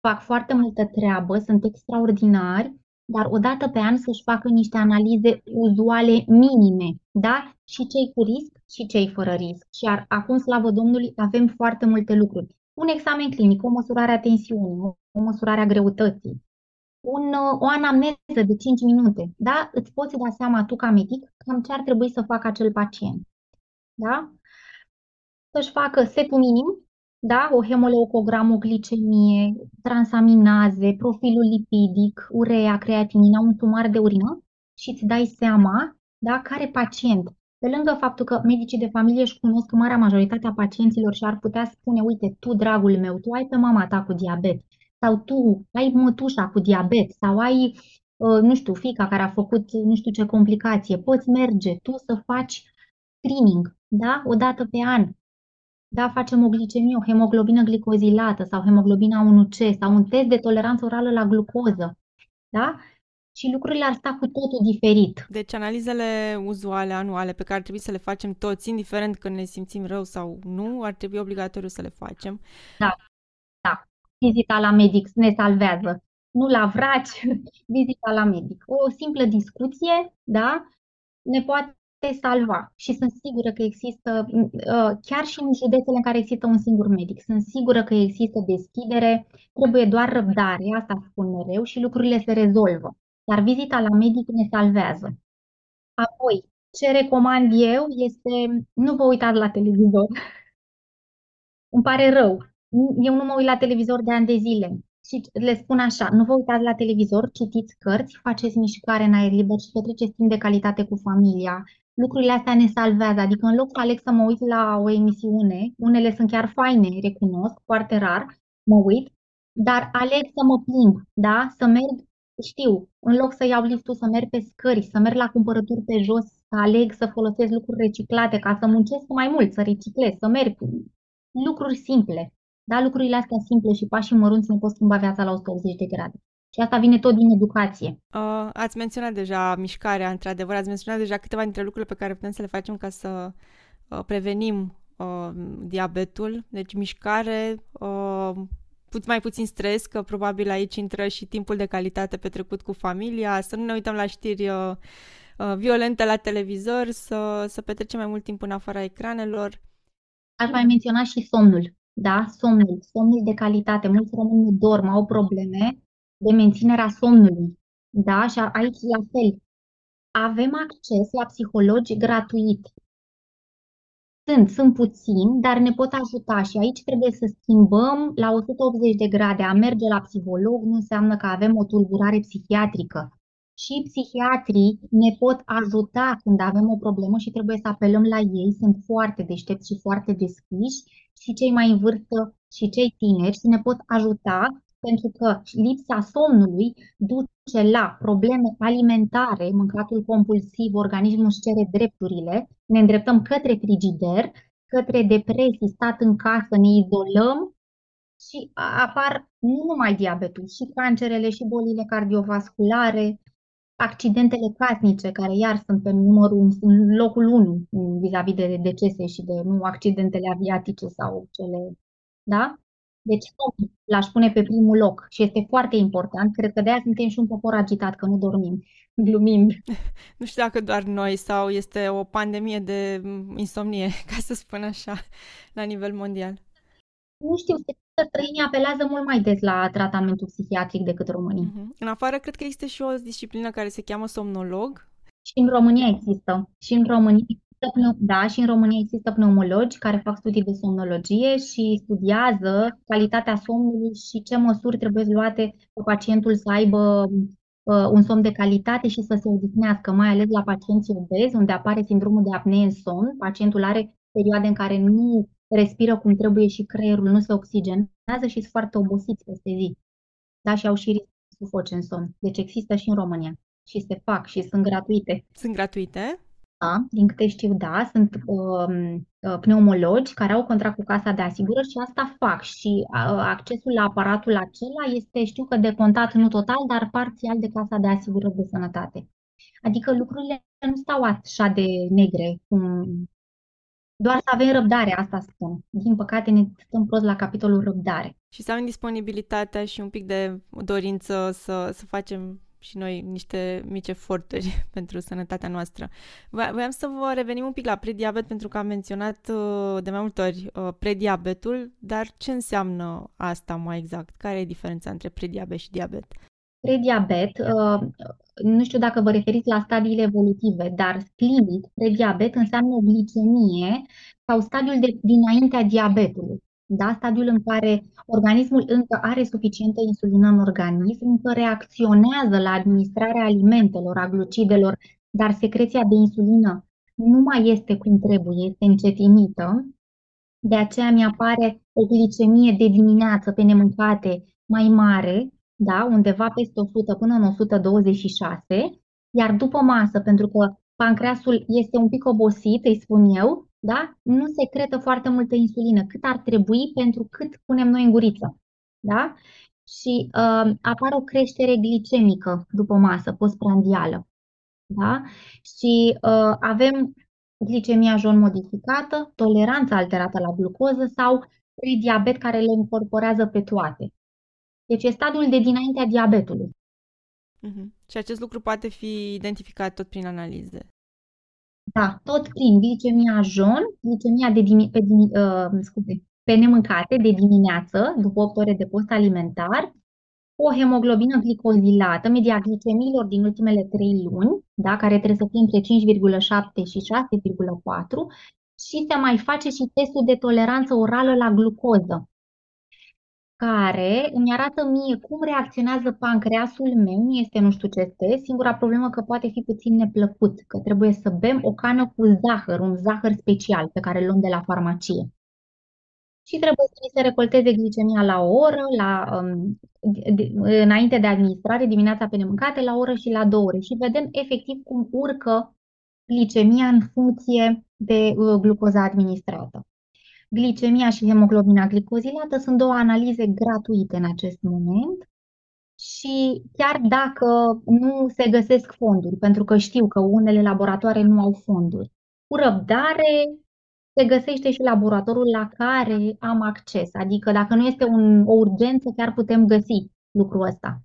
Speaker 2: fac foarte multă treabă, sunt extraordinari, dar o dată pe an să-și facă niște analize uzuale minime, da? Și cei cu risc și cei fără risc. Și ar, acum, slavă Domnului, avem foarte multe lucruri. Un examen clinic, o măsurare a tensiunii, o măsurare a greutății, un, o anamneză de 5 minute, da? Îți poți da seama tu ca medic cam ce ar trebui să facă acel pacient, da? Să-și facă setul minim, da? O hemoleucogramă, o glicemie, transaminaze, profilul lipidic, urea, creatinina, un tumar de urină și îți dai seama, da? Care pacient pe lângă faptul că medicii de familie își cunosc marea majoritate a pacienților și ar putea spune, uite, tu, dragul meu, tu ai pe mama ta cu diabet, sau tu ai mătușa cu diabet sau ai, uh, nu știu, fica care a făcut nu știu ce complicație, poți merge tu să faci screening, da? O dată pe an. Da, facem o glicemie, o hemoglobină glicozilată sau hemoglobina 1C sau un test de toleranță orală la glucoză. Da? și lucrurile ar sta cu totul diferit.
Speaker 1: Deci analizele uzuale, anuale, pe care ar trebui să le facem toți, indiferent că ne simțim rău sau nu, ar trebui obligatoriu să le facem.
Speaker 2: Da, da vizita la medic ne salvează. Nu la vraci, vizita la medic. O simplă discuție, da, ne poate salva și sunt sigură că există, uh, chiar și în județele în care există un singur medic, sunt sigură că există deschidere, trebuie doar răbdare, asta spun mereu, și lucrurile se rezolvă. Dar vizita la medic ne salvează. Apoi, ce recomand eu este nu vă uitați la televizor. Îmi pare rău, eu nu mă uit la televizor de ani de zile și le spun așa, nu vă uitați la televizor, citiți cărți, faceți mișcare în aer liber și petreceți timp de calitate cu familia. Lucrurile astea ne salvează, adică în loc să aleg să mă uit la o emisiune, unele sunt chiar faine, recunosc, foarte rar, mă uit, dar aleg să mă plimb, da? Să merg, știu, în loc să iau liftul, să merg pe scări, să merg la cumpărături pe jos, să aleg să folosesc lucruri reciclate ca să muncesc mai mult, să reciclez, să merg. Lucruri simple. Da, lucrurile astea simple și pașii mărunți ne pot schimba viața la 180 de grade. Și asta vine tot din educație.
Speaker 1: Uh, ați menționat deja mișcarea, într-adevăr, ați menționat deja câteva dintre lucrurile pe care putem să le facem ca să uh, prevenim uh, diabetul. Deci mișcare, uh, mai puțin stres, că probabil aici intră și timpul de calitate petrecut cu familia, să nu ne uităm la știri uh, uh, violente la televizor, să, să petrecem mai mult timp în afara ecranelor.
Speaker 2: Aș mai menționa și somnul da, somnul, somnul de calitate. Mulți români nu dorm, au probleme de menținerea somnului. Da, și aici la fel. Avem acces la psihologi gratuit. Sunt, sunt puțini, dar ne pot ajuta și aici trebuie să schimbăm la 180 de grade. A merge la psiholog nu înseamnă că avem o tulburare psihiatrică și psihiatrii ne pot ajuta când avem o problemă și trebuie să apelăm la ei, sunt foarte deștepți și foarte deschiși și cei mai în vârstă și cei tineri și ne pot ajuta pentru că lipsa somnului duce la probleme alimentare, mâncatul compulsiv, organismul își cere drepturile, ne îndreptăm către frigider, către depresii, stat în casă, ne izolăm și apar nu numai diabetul, și cancerele, și bolile cardiovasculare, accidentele casnice, care iar sunt pe numărul, în locul 1 vis-a-vis de decese și de nu accidentele aviatice sau cele, da? Deci somnul l-aș pune pe primul loc și este foarte important. Cred că de aia suntem și un popor agitat, că nu dormim, glumind.
Speaker 1: Nu știu dacă doar noi sau este o pandemie de insomnie, ca să spun așa, la nivel mondial.
Speaker 2: Nu știu, că străinii apelează mult mai des la tratamentul psihiatric decât românii. Uh-huh.
Speaker 1: În afară, cred că există și o disciplină care se cheamă somnolog.
Speaker 2: Și în România există. Și în România da, și în România există pneumologi care fac studii de somnologie și studiază calitatea somnului și ce măsuri trebuie luate ca pacientul să aibă uh, un somn de calitate și să se odihnească, mai ales la pacienții obezi, unde apare sindromul de apnee în somn. Pacientul are perioade în care nu respiră cum trebuie și creierul nu se oxigenează și sunt foarte obosiți peste zi. Da, și au și risc să sufoce în somn. Deci există și în România și se fac și sunt gratuite.
Speaker 1: Sunt gratuite?
Speaker 2: Da, din câte știu, da, sunt uh, pneumologi care au contract cu casa de asigurări și asta fac și uh, accesul la aparatul acela este, știu că decontat nu total, dar parțial de casa de asigurări de sănătate. Adică lucrurile nu stau așa de negre, cum... doar să avem răbdare, asta spun. Din păcate ne stăm prost la capitolul răbdare.
Speaker 1: Și să avem disponibilitatea și un pic de dorință să, să facem și noi niște mici eforturi pentru sănătatea noastră. Voiam să vă revenim un pic la prediabet pentru că am menționat uh, de mai multe ori uh, prediabetul, dar ce înseamnă asta mai exact? Care e diferența între prediabet și diabet?
Speaker 2: Prediabet, uh, nu știu dacă vă referiți la stadiile evolutive, dar clinic, prediabet înseamnă glicemie sau stadiul de dinaintea diabetului da? stadiul în care organismul încă are suficientă insulină în organism, încă reacționează la administrarea alimentelor, a glucidelor, dar secreția de insulină nu mai este cum trebuie, este încetinită. De aceea mi apare o glicemie de dimineață pe nemâncate mai mare, da? undeva peste 100 până în 126, iar după masă, pentru că pancreasul este un pic obosit, îi spun eu, da? nu secretă foarte multă insulină, cât ar trebui pentru cât punem noi în guriță. Da? Și uh, apare o creștere glicemică după masă, postprandială. Da? Și uh, avem glicemia jon modificată, toleranța alterată la glucoză sau diabet care le incorporează pe toate. Deci e stadiul de dinaintea diabetului.
Speaker 1: Uh-huh. Și acest lucru poate fi identificat tot prin analize.
Speaker 2: Da, tot prin glicemia jon, glicemia de dimi- pe, dimi- uh, scuze, pe nemâncate de dimineață, după 8 ore de post alimentar, o hemoglobină glicozilată, media glicemiilor din ultimele 3 luni, da, care trebuie să fie între 5,7 și 6,4 și se mai face și testul de toleranță orală la glucoză care îmi arată mie cum reacționează pancreasul meu, nu este nu știu ce este, singura problemă că poate fi puțin neplăcut, că trebuie să bem o cană cu zahăr, un zahăr special pe care îl luăm de la farmacie. Și trebuie să se recolteze glicemia la o oră, la, um, de, înainte de administrare, dimineața pe nemâncate, la o oră și la două ore. Și vedem efectiv cum urcă glicemia în funcție de uh, glucoza administrată. Glicemia și hemoglobina glicozilată sunt două analize gratuite în acest moment și chiar dacă nu se găsesc fonduri, pentru că știu că unele laboratoare nu au fonduri, cu răbdare se găsește și laboratorul la care am acces. Adică dacă nu este un, o urgență, chiar putem găsi lucrul ăsta.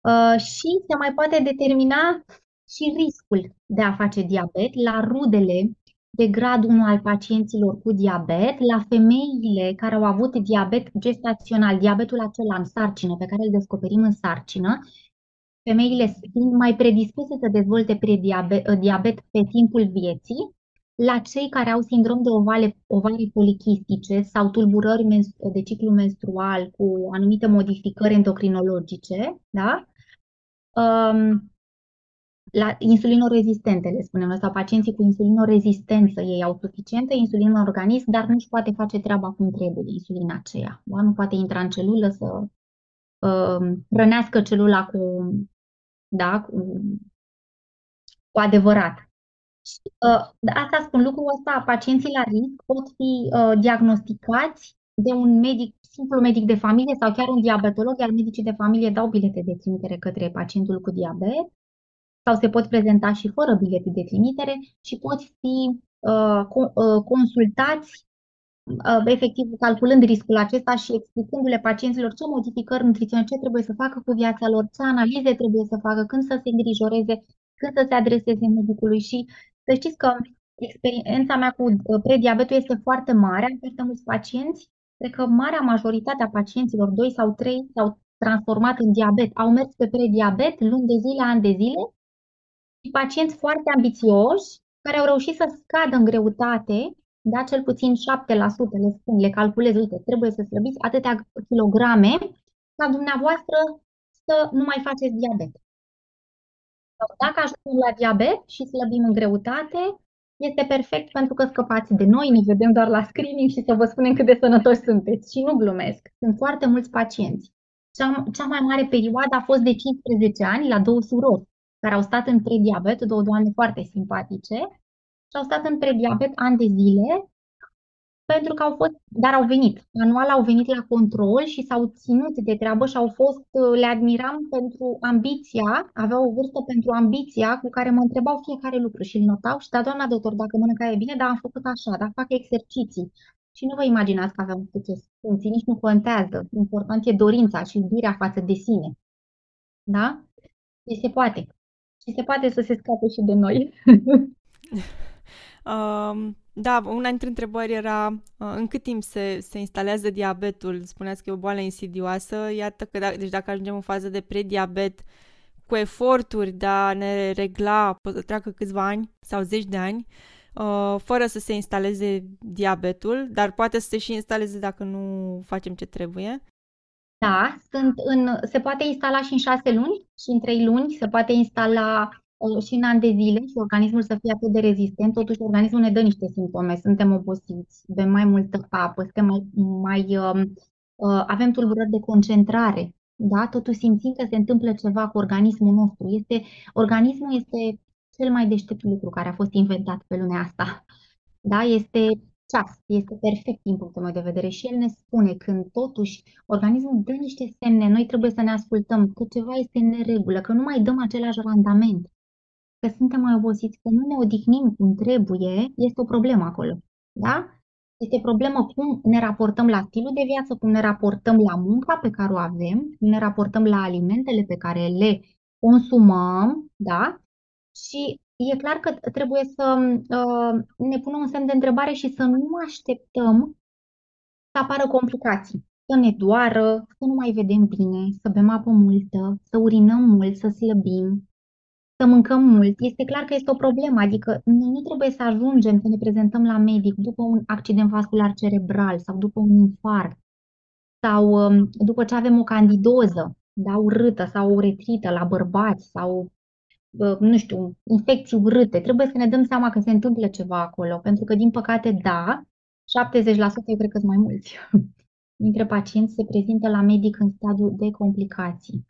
Speaker 2: Uh, și se mai poate determina și riscul de a face diabet la rudele de grad 1 al pacienților cu diabet la femeile care au avut diabet gestațional, diabetul acela în sarcină, pe care îl descoperim în sarcină, femeile fiind mai predispuse să dezvolte diabet pe timpul vieții, la cei care au sindrom de ovale, ovale polichistice sau tulburări de ciclu menstrual cu anumite modificări endocrinologice, da? Um, la insulinorezistente, le spunem noi, sau pacienții cu insulinorezistență, ei au suficientă insulină în organism, dar nu-și poate face treaba cum trebuie, insulina aceea. Da? Nu poate intra în celulă să uh, rănească celula cu, da, cu, cu adevărat. Și, uh, asta spun, lucrul ăsta, pacienții la risc pot fi uh, diagnosticați de un medic, simplu medic de familie sau chiar un diabetolog, iar medicii de familie dau bilete de trimitere către pacientul cu diabet sau se pot prezenta și fără bilete de trimitere și pot fi uh, uh, consultați uh, efectiv calculând riscul acesta și explicându-le pacienților ce modificări nutriționale, ce trebuie să facă cu viața lor, ce analize trebuie să facă, când să se îngrijoreze, când să se adreseze medicului. Și să știți că experiența mea cu prediabetul este foarte mare, am foarte mulți pacienți, cred că marea majoritate a pacienților, 2 sau 3, s-au transformat în diabet, au mers pe prediabet luni de zile, ani de zile și pacienți foarte ambițioși care au reușit să scadă în greutate, da, cel puțin 7%, le spun, le calculez, uite, trebuie să slăbiți atâtea kilograme ca dumneavoastră să nu mai faceți diabet. Dacă ajungem la diabet și slăbim în greutate, este perfect pentru că scăpați de noi, ne vedem doar la screening și să vă spunem cât de sănătoși sunteți. Și nu glumesc, sunt foarte mulți pacienți. Cea, cea mai mare perioadă a fost de 15 ani la două surori care au stat în prediabet, două doamne foarte simpatice, și au stat în prediabet ani de zile, pentru că au fost, dar au venit. Anual au venit la control și s-au ținut de treabă și au fost, le admiram pentru ambiția, aveau o vârstă pentru ambiția cu care mă întrebau fiecare lucru și îl notau și da, doamna doctor, dacă mănânca e bine, dar am făcut așa, dar fac exerciții. Și nu vă imaginați că aveam câte funcții, nici nu contează. Important e dorința și iubirea față de sine. Da? Și se poate. Și se poate să se scape și de noi.
Speaker 1: um, da, una dintre întrebări era uh, în cât timp se, se instalează diabetul? Spuneați că e o boală insidioasă. Iată că, da, deci dacă ajungem în fază de prediabet, cu eforturi de a ne regla, pot să treacă câțiva ani sau zeci de ani, uh, fără să se instaleze diabetul, dar poate să se și instaleze dacă nu facem ce trebuie.
Speaker 2: Da, sunt în, se poate instala și în șase luni și în trei luni, se poate instala uh, și în ani de zile și organismul să fie atât de rezistent. Totuși, organismul ne dă niște simptome. Suntem obosiți, bem mai multă apă, suntem mai, mai uh, uh, avem tulburări de concentrare. Da? Totuși simțim că se întâmplă ceva cu organismul nostru. Este, organismul este cel mai deștept lucru care a fost inventat pe lumea asta. Da? Este ceas, este perfect din punctul meu de vedere și el ne spune când totuși organismul dă niște semne, noi trebuie să ne ascultăm că ceva este în neregulă, că nu mai dăm același randament, că suntem mai obosiți, că nu ne odihnim cum trebuie, este o problemă acolo. Da? Este problemă cum ne raportăm la stilul de viață, cum ne raportăm la munca pe care o avem, cum ne raportăm la alimentele pe care le consumăm, da? Și e clar că trebuie să uh, ne punem un semn de întrebare și să nu așteptăm să apară complicații. Să ne doară, să nu mai vedem bine, să bem apă multă, să urinăm mult, să slăbim, să mâncăm mult. Este clar că este o problemă, adică nu, nu trebuie să ajungem să ne prezentăm la medic după un accident vascular cerebral sau după un infarct sau um, după ce avem o candidoză da, urâtă sau o retrită la bărbați sau nu știu, infecții urâte. Trebuie să ne dăm seama că se întâmplă ceva acolo, pentru că, din păcate, da, 70% eu cred că sunt mai mulți dintre pacienți se prezintă la medic în stadiu de complicații.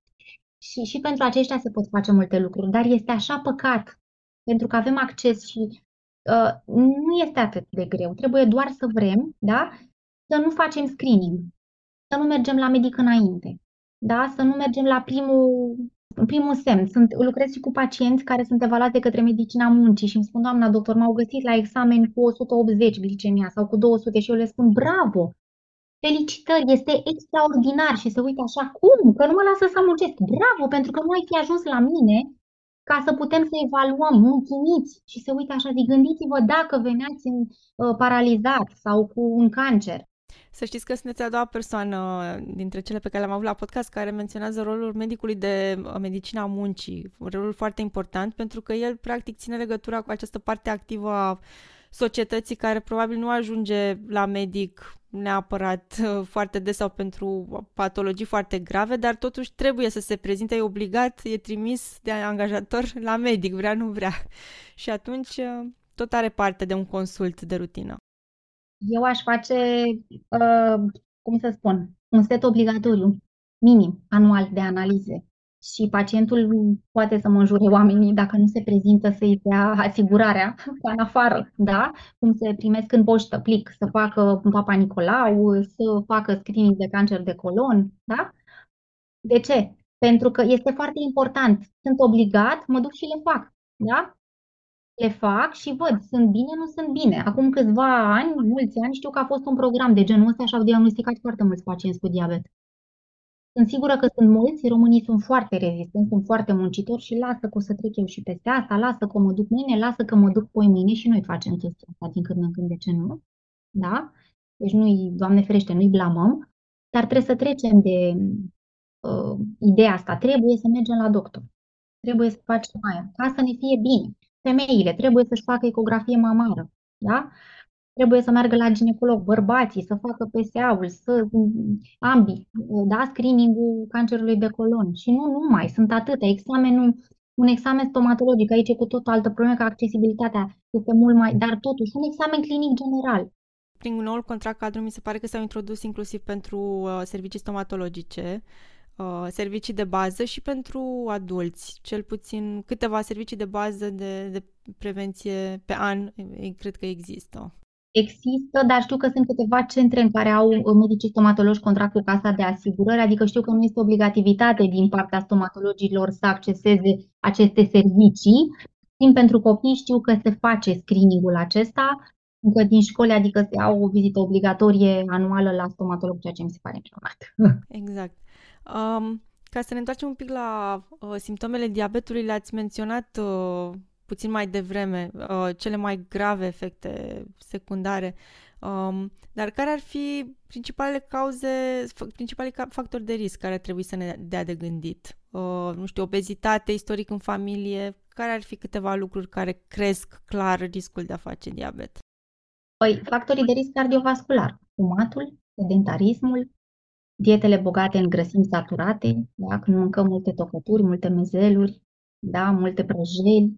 Speaker 2: Și, și pentru aceștia se pot face multe lucruri, dar este așa păcat, pentru că avem acces și uh, nu este atât de greu. Trebuie doar să vrem, da? Să nu facem screening, să nu mergem la medic înainte, da? Să nu mergem la primul în primul semn, sunt, lucrez și cu pacienți care sunt evaluați de către medicina muncii și îmi spun, doamna doctor, m-au găsit la examen cu 180 glicemia sau cu 200 și eu le spun, bravo, felicitări, este extraordinar și se uită așa, cum? Că nu mă lasă să muncesc. Bravo, pentru că nu ai fi ajuns la mine ca să putem să evaluăm, mulțumiți și se uită așa, zic, gândiți-vă dacă veneați în, uh, paralizat sau cu un cancer.
Speaker 1: Să știți că sunteți a doua persoană dintre cele pe care le-am avut la podcast care menționează rolul medicului de uh, medicina muncii, un rol foarte important pentru că el practic ține legătura cu această parte activă a societății care probabil nu ajunge la medic neapărat uh, foarte des sau pentru patologii foarte grave, dar totuși trebuie să se prezinte, e obligat, e trimis de angajator la medic, vrea, nu vrea. Și atunci uh, tot are parte de un consult de rutină.
Speaker 2: Eu aș face, uh, cum să spun, un set obligatoriu, minim, anual de analize. Și pacientul poate să mă înjure oamenii dacă nu se prezintă să-i dea asigurarea ca în afară, da? Cum se primesc în poștă plic, să facă Papa Nicolau, să facă screening de cancer de colon, da? De ce? Pentru că este foarte important. Sunt obligat, mă duc și le fac. Da? Le fac și văd, sunt bine, nu sunt bine. Acum câțiva ani, mulți ani, știu că a fost un program de genul ăsta și au diagnosticat foarte mulți pacienți cu diabet. Sunt sigură că sunt mulți, românii sunt foarte rezistenți, sunt foarte muncitori și lasă că o să trec eu și peste asta, lasă că mă duc mâine, lasă că mă duc poi mâine și noi facem chestia asta din când în când, de ce nu? Da? Deci nu-i, Doamne ferește, nu-i blamăm, dar trebuie să trecem de uh, ideea asta. Trebuie să mergem la doctor. Trebuie să facem aia, ca să ne fie bine. Femeile trebuie să-și facă ecografie mamară. Da? trebuie să meargă la ginecolog, bărbații, să facă PSA-ul, să ambii, da, screening-ul cancerului de colon. Și nu numai, sunt atâtea. Examenul, un examen stomatologic, aici e cu tot o altă problemă, că accesibilitatea este mult mai, dar totuși un examen clinic general.
Speaker 1: Prin noul contract cadru mi se pare că s-au introdus inclusiv pentru uh, servicii stomatologice, uh, servicii de bază și pentru adulți, cel puțin câteva servicii de bază de, de prevenție pe an, cred că există.
Speaker 2: Există, dar știu că sunt câteva centre în care au uh, medicii stomatologi contract cu Casa de Asigurări, adică știu că nu este obligativitate din partea stomatologilor să acceseze aceste servicii. Timp pentru copii știu că se face screeningul acesta, încă din școli, adică se au o vizită obligatorie anuală la stomatolog, ceea ce mi se pare minunat.
Speaker 1: Exact. Um, ca să ne întoarcem un pic la uh, simptomele diabetului, le-ați menționat uh, puțin mai devreme, uh, cele mai grave efecte secundare. Um, dar care ar fi principalele cauze, principalii factori de risc care ar trebui să ne dea de gândit? Uh, nu știu, obezitate, istoric în familie, care ar fi câteva lucruri care cresc clar riscul de a face diabet?
Speaker 2: Păi, factorii de risc cardiovascular, fumatul, sedentarismul, dietele bogate în grăsimi saturate, da? când mâncăm multe tocături, multe mezeluri, da? multe prăjeli,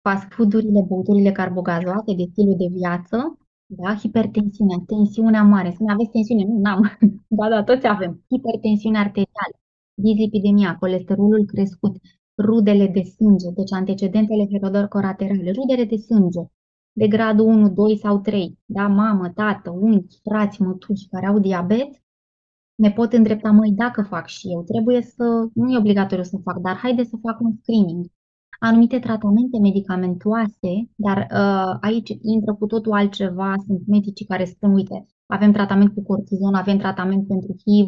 Speaker 2: fast food-urile, băuturile carbogazoase de stilul de viață, da? hipertensiunea, tensiunea mare. Să aveți tensiune? Nu, n-am. da, da, toți avem. Hipertensiune arterială, dislipidemia, colesterolul crescut, rudele de sânge, deci antecedentele heredor-colaterale, rudele de sânge, de gradul 1, 2 sau 3, da, mamă, tată, unchi, frați, mătuși care au diabet, ne pot îndrepta, măi, dacă fac și eu, trebuie să, nu e obligatoriu să fac, dar haide să fac un screening anumite tratamente medicamentoase, dar uh, aici intră cu totul altceva. Sunt medicii care spun, uite, avem tratament cu cortizon, avem tratament pentru HIV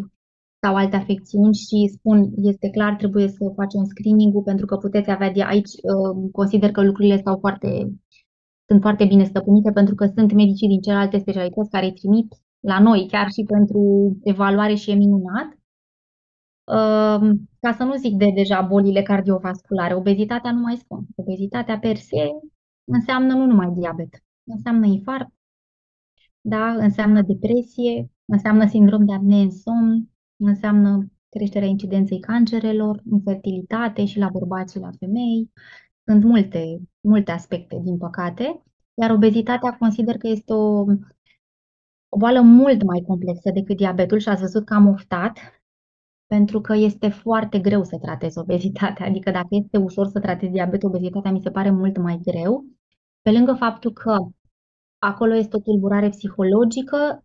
Speaker 2: sau alte afecțiuni și spun, este clar, trebuie să facem screening-ul pentru că puteți avea de aici, uh, consider că lucrurile stau foarte, sunt foarte bine stăpânite pentru că sunt medicii din celelalte specialități care îi trimit la noi chiar și pentru evaluare și e minunat. Ehm, ca să nu zic de deja bolile cardiovasculare, obezitatea nu mai spun. Obezitatea per se înseamnă nu numai diabet, înseamnă infarct, da, înseamnă depresie, înseamnă sindrom de apnee în somn, înseamnă creșterea incidenței cancerelor, infertilitate și la bărbați și la femei. Sunt multe, multe aspecte, din păcate, iar obezitatea consider că este o, o boală mult mai complexă decât diabetul și ați văzut că am oftat pentru că este foarte greu să tratezi obezitatea. Adică dacă este ușor să tratezi diabetul, obezitatea mi se pare mult mai greu. Pe lângă faptul că acolo este o tulburare psihologică,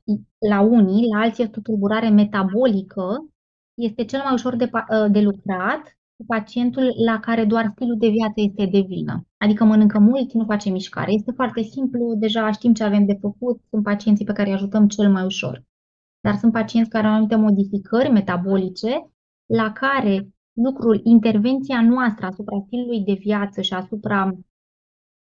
Speaker 2: la unii, la alții este o tulburare metabolică, este cel mai ușor de, ă, de lucrat cu pacientul la care doar stilul de viață este de vină. Adică mănâncă mult, nu face mișcare. Este foarte simplu, deja știm ce avem de făcut, sunt pacienții pe care îi ajutăm cel mai ușor dar sunt pacienți care au anumite modificări metabolice la care lucrul, intervenția noastră asupra stilului de viață și asupra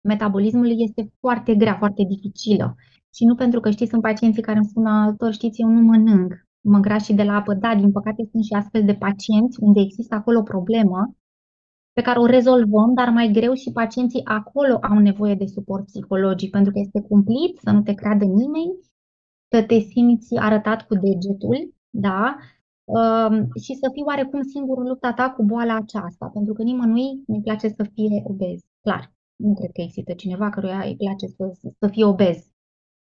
Speaker 2: metabolismului este foarte grea, foarte dificilă. Și nu pentru că știți, sunt pacienții care îmi spun altor, știți, eu nu mănânc, mă grași și de la apă. Da, din păcate sunt și astfel de pacienți unde există acolo o problemă pe care o rezolvăm, dar mai greu și pacienții acolo au nevoie de suport psihologic, pentru că este cumplit, să nu te creadă nimeni să te simți arătat cu degetul, da? Um, și să fii oarecum singur în lupta ta cu boala aceasta, pentru că nimănui nu-i place să fie obez, clar. Nu cred că există cineva căruia îi place să, să fie obez.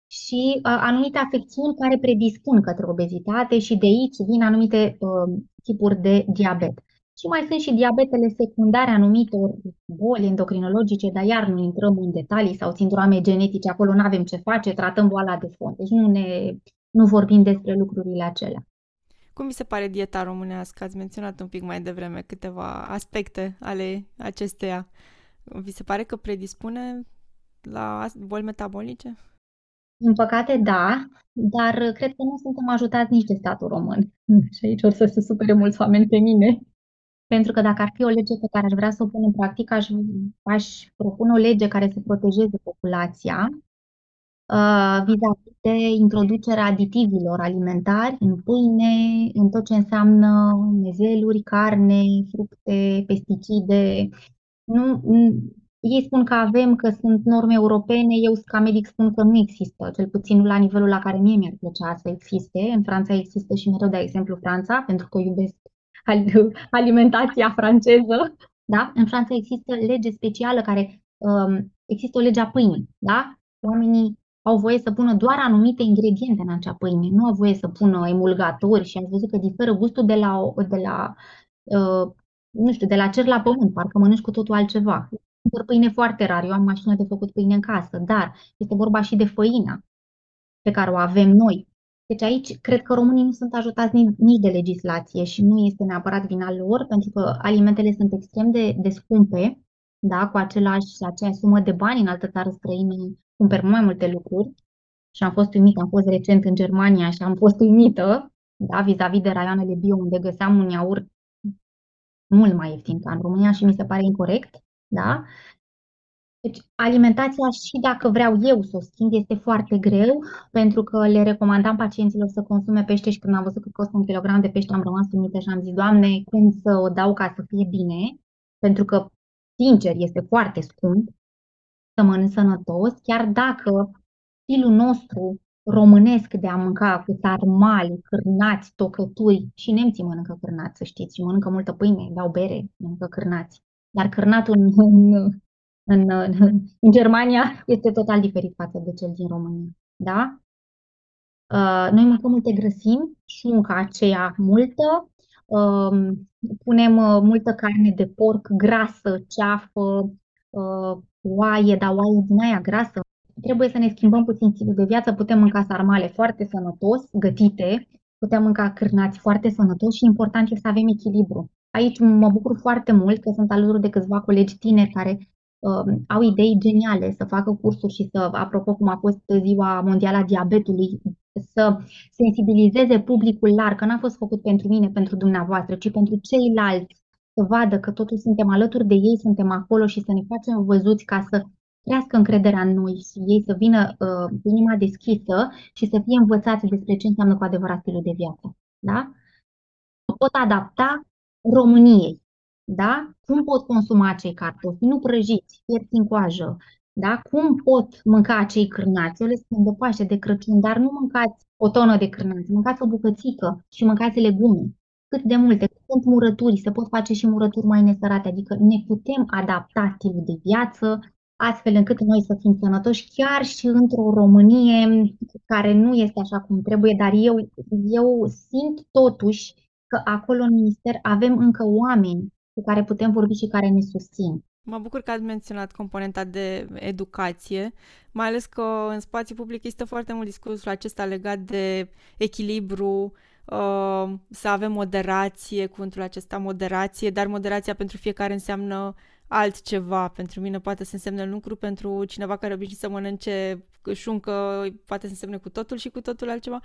Speaker 2: Și uh, anumite afecțiuni care predispun către obezitate și de aici vin anumite uh, tipuri de diabet. Și mai sunt și diabetele secundare anumitor boli endocrinologice, dar iar nu intrăm în detalii sau sindrome genetice, acolo nu avem ce face, tratăm boala de fond. Deci nu, ne, nu vorbim despre lucrurile acelea.
Speaker 1: Cum vi se pare dieta românească? Ați menționat un pic mai devreme câteva aspecte ale acesteia. Vi se pare că predispune la boli metabolice?
Speaker 2: Din păcate, da, dar cred că nu suntem ajutați nici de statul român. Și aici o să se supere mulți oameni pe mine. Pentru că dacă ar fi o lege pe care aș vrea să o pun în practică, aș, aș propune o lege care să protejeze populația uh, vis-a-vis de introducerea aditivilor alimentari în pâine, în tot ce înseamnă mezeluri, carne, fructe, pesticide. Nu, ei spun că avem, că sunt norme europene, eu ca medic spun că nu există, cel puțin nu la nivelul la care mie mi-ar plăcea să existe. În Franța există și mereu de exemplu Franța, pentru că iubesc alimentația franceză. Da? În Franța există lege specială care um, există o lege a pâinii. Da? Oamenii au voie să pună doar anumite ingrediente în acea pâine, nu au voie să pună emulgatori și ați văzut că diferă gustul de la, de la uh, nu știu, de la cer la pământ, parcă mănânci cu totul altceva. Cumpăr pâine foarte rar, eu am mașină de făcut pâine în casă, dar este vorba și de făina pe care o avem noi. Deci aici cred că românii nu sunt ajutați nici de legislație și nu este neapărat vina lor, pentru că alimentele sunt extrem de, de scumpe, da, cu același, aceeași sumă de bani în altă țară străină cumpăr mai multe lucruri. Și am fost uimită, am fost recent în Germania și am fost uimită, da, vis-a-vis de raioanele bio unde găseam un iaurt mult mai ieftin ca în România și mi se pare incorrect, da? Deci, alimentația și dacă vreau eu să o schimb este foarte greu, pentru că le recomandam pacienților să consume pește și când am văzut că costă un kilogram de pește am rămas uimită și am zis, Doamne, cum să o dau ca să fie bine? Pentru că, sincer, este foarte scump să mănânci sănătos, chiar dacă stilul nostru românesc de a mânca cu sarmali, cârnați, tocături, și nemții mănâncă cârnați, să știți, și mănâncă multă pâine, dau bere, mănâncă cârnați. Dar cârnatul în, în, în, în Germania este total diferit față de cel din România. Da? Uh, noi mâncăm multe grăsimi, șunca aceea multă, uh, punem uh, multă carne de porc grasă, ceafă, oaie, dar oaie din aia grasă. Trebuie să ne schimbăm puțin stilul de viață, putem mânca sarmale foarte sănătos, gătite, putem mânca cârnați foarte sănătos și important este să avem echilibru. Aici mă bucur foarte mult că sunt alături de câțiva colegi tineri care uh, au idei geniale să facă cursuri și să, apropo cum a fost ziua mondială a diabetului, să sensibilizeze publicul larg, că n-a fost făcut pentru mine, pentru dumneavoastră, ci pentru ceilalți, să vadă că totuși suntem alături de ei, suntem acolo și să ne facem văzuți ca să crească încrederea în noi și ei să vină uh, inima deschisă și să fie învățați despre ce înseamnă cu adevărat stilul de viață. Da? Pot adapta României. Da? Cum pot consuma acei cartofi? Nu prăjiți, fierți în coajă. Da? Cum pot mânca acei cârnați? Eu le spun de Paște, de Crăciun, dar nu mâncați o tonă de cârnați, mâncați o bucățică și mâncați legume. Cât de multe, sunt murături, se pot face și murături mai nesărate, adică ne putem adapta stilul de viață astfel încât noi să fim sănătoși chiar și într-o Românie care nu este așa cum trebuie, dar eu, eu simt totuși că acolo în minister avem încă oameni cu care putem vorbi și care ne susțin.
Speaker 1: Mă bucur că ați menționat componenta de educație, mai ales că în spațiu public este foarte mult discursul acesta legat de echilibru, uh, să avem moderație, cuvântul acesta moderație, dar moderația pentru fiecare înseamnă altceva. Pentru mine poate să însemne lucru, pentru cineva care obișnuit să mănânce șuncă, poate să însemne cu totul și cu totul altceva.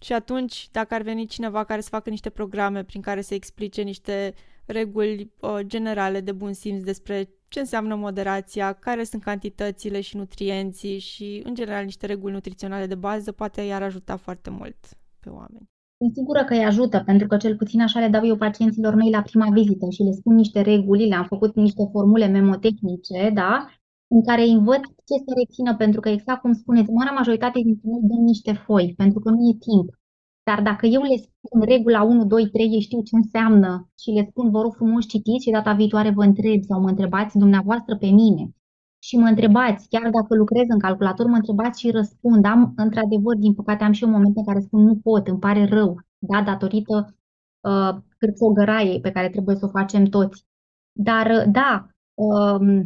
Speaker 1: Și atunci, dacă ar veni cineva care să facă niște programe prin care să explice niște reguli uh, generale de bun simț despre ce înseamnă moderația, care sunt cantitățile și nutrienții și, în general, niște reguli nutriționale de bază, poate i-ar ajuta foarte mult pe oameni.
Speaker 2: Sunt sigură că îi ajută, pentru că cel puțin așa le dau eu pacienților mei la prima vizită și le spun niște reguli, le-am făcut niște formule memotehnice, da? În care îi învăț ce să rețină, pentru că exact cum spuneți, marea majoritate dintre noi dăm niște foi, pentru că nu e timp. Dar dacă eu le spun regula 1, 2, 3, ei știu ce înseamnă și le spun, vă rog frumos citiți și data viitoare vă întreb sau mă întrebați dumneavoastră pe mine și mă întrebați, chiar dacă lucrez în calculator, mă întrebați și răspund. Am, într-adevăr, din păcate, am și eu momente în care spun nu pot, îmi pare rău, da, datorită uh, cârțogăraiei pe care trebuie să o facem toți. Dar, da, uh,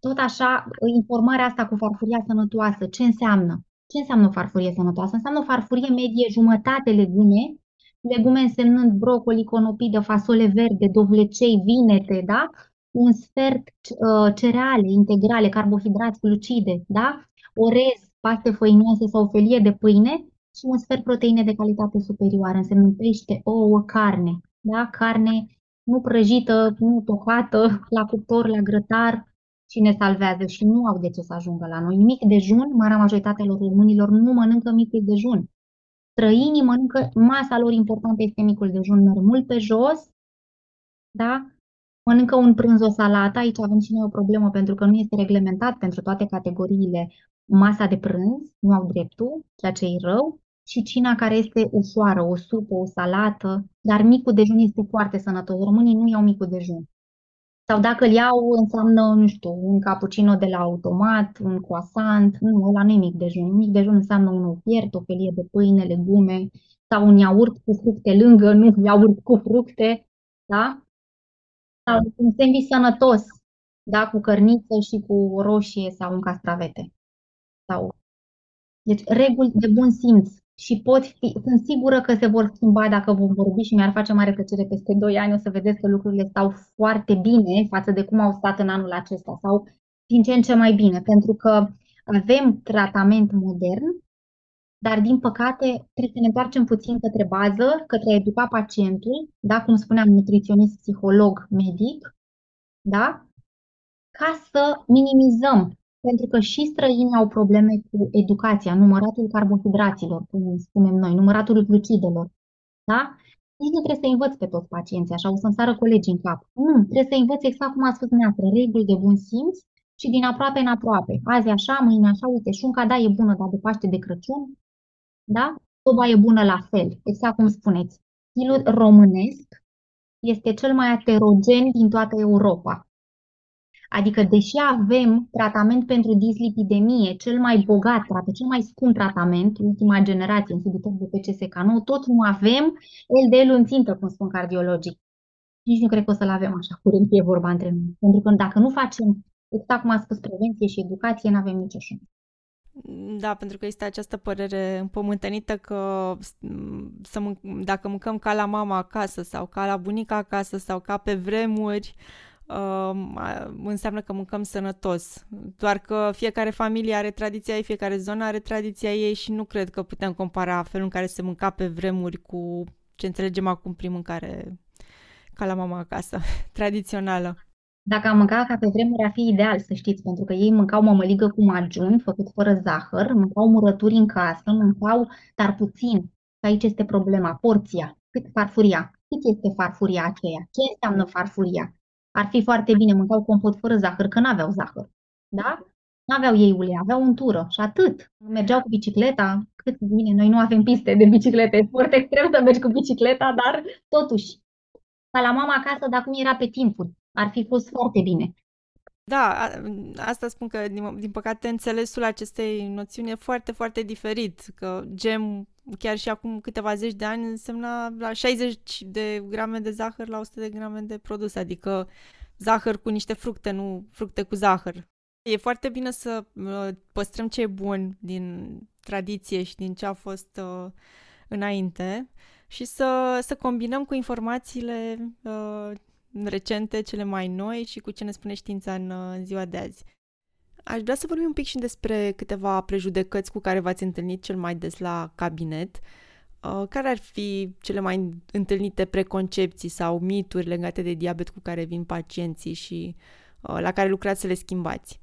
Speaker 2: tot așa, informarea asta cu farfuria sănătoasă, ce înseamnă? Ce înseamnă o farfurie sănătoasă? Înseamnă o farfurie medie jumătate legume legume însemnând brocoli, conopidă, fasole verde, dovlecei, vinete, da? Un sfert uh, cereale integrale, carbohidrați, glucide, da? Orez, paste făinoase sau felie de pâine și un sfert proteine de calitate superioară, însemnând pește, ouă, carne, da? Carne nu prăjită, nu tocată, la cuptor, la grătar, și ne salvează și nu au de ce să ajungă la noi. Mic dejun, marea majoritatea lor românilor nu mănâncă micul dejun. Străinii mănâncă, masa lor importantă este micul dejun, merg mult pe jos, da? Mănâncă un prânz, o salată, aici avem și noi o problemă pentru că nu este reglementat pentru toate categoriile masa de prânz, nu au dreptul, ceea ce e rău, și cina care este ușoară, o supă, o salată, dar micul dejun este foarte sănătos. Românii nu iau micul dejun. Sau dacă îl iau, înseamnă, nu știu, un cappuccino de la automat, un croissant, nu, ăla nu e mic dejun. Mic dejun înseamnă un fiert, o felie de pâine, legume, sau un iaurt cu fructe lângă, nu iaurt cu fructe, da? Sau un sandwich sănătos, da, cu cărniță și cu roșie sau un castravete. Sau... Deci, reguli de bun simț și pot fi, sunt sigură că se vor schimba dacă vom vorbi și mi-ar face mare plăcere peste 2 ani o să vedeți că lucrurile stau foarte bine față de cum au stat în anul acesta sau din ce în ce mai bine, pentru că avem tratament modern, dar din păcate trebuie să ne întoarcem puțin către bază, către a educa pacientul, da, cum spuneam, nutriționist, psiholog, medic, da, ca să minimizăm pentru că și străinii au probleme cu educația, număratul carbohidraților, cum spunem noi, număratul glucidelor. Da? Nici nu trebuie să învăț pe toți pacienții, așa o să-mi sară colegii în cap. Nu, trebuie să învăț exact cum a spus dumneavoastră, reguli de bun simț și din aproape în aproape. Azi așa, mâine așa, uite, șunca, da, e bună, dar de Paște de Crăciun, da? Soba e bună la fel, exact cum spuneți. Stilul românesc este cel mai aterogen din toată Europa. Adică, deși avem tratament pentru dislipidemie, cel mai bogat, cel mai scump tratament, ultima generație, inhibitor de PCSK9, tot nu avem LDL în țintă, cum spun cardiologii. Nici nu cred că o să-l avem așa curând, e vorba între noi. Pentru că dacă nu facem, exact cum a spus, prevenție și educație, nu avem nicio șansă.
Speaker 1: Da, pentru că este această părere împământenită că să mânc- dacă mâncăm ca la mama acasă sau ca la bunica acasă sau ca pe vremuri, uh, uh, înseamnă că mâncăm sănătos. Doar că fiecare familie are tradiția ei, fiecare zonă are tradiția ei și nu cred că putem compara felul în care se mânca pe vremuri cu ce înțelegem acum prin mâncare ca la mama acasă, tradițională.
Speaker 2: Dacă am mâncat ca pe vremuri, ar fi ideal, să știți, pentru că ei mâncau mămăligă cu majun, făcut fără zahăr, mâncau murături în casă, mâncau, dar puțin. Aici este problema, porția, cât farfuria. Cât este farfuria aceea? Ce înseamnă farfuria? Ar fi foarte bine, mâncau compot fără zahăr, că nu aveau zahăr. Da? Nu aveau ei ulei, aveau untură și atât. Mergeau cu bicicleta, cât bine, noi nu avem piste de biciclete, e foarte extrem să mergi cu bicicleta, dar totuși, ca la mama acasă, dacă nu era pe timpul, ar fi fost foarte bine.
Speaker 1: Da, asta spun că, din, din păcate, înțelesul acestei noțiuni e foarte, foarte diferit. Că gem, chiar și acum câteva zeci de ani, însemna la 60 de grame de zahăr la 100 de grame de produs, adică zahăr cu niște fructe, nu fructe cu zahăr. E foarte bine să uh, păstrăm ce e bun din tradiție și din ce a fost uh, înainte și să, să combinăm cu informațiile uh, recente, cele mai noi și cu ce ne spune știința în, în ziua de azi. Aș vrea să vorbim un pic și despre câteva prejudecăți cu care v-ați întâlnit cel mai des la cabinet. Uh, care ar fi cele mai întâlnite preconcepții sau mituri legate de diabet cu care vin pacienții și uh, la care lucrați să le schimbați?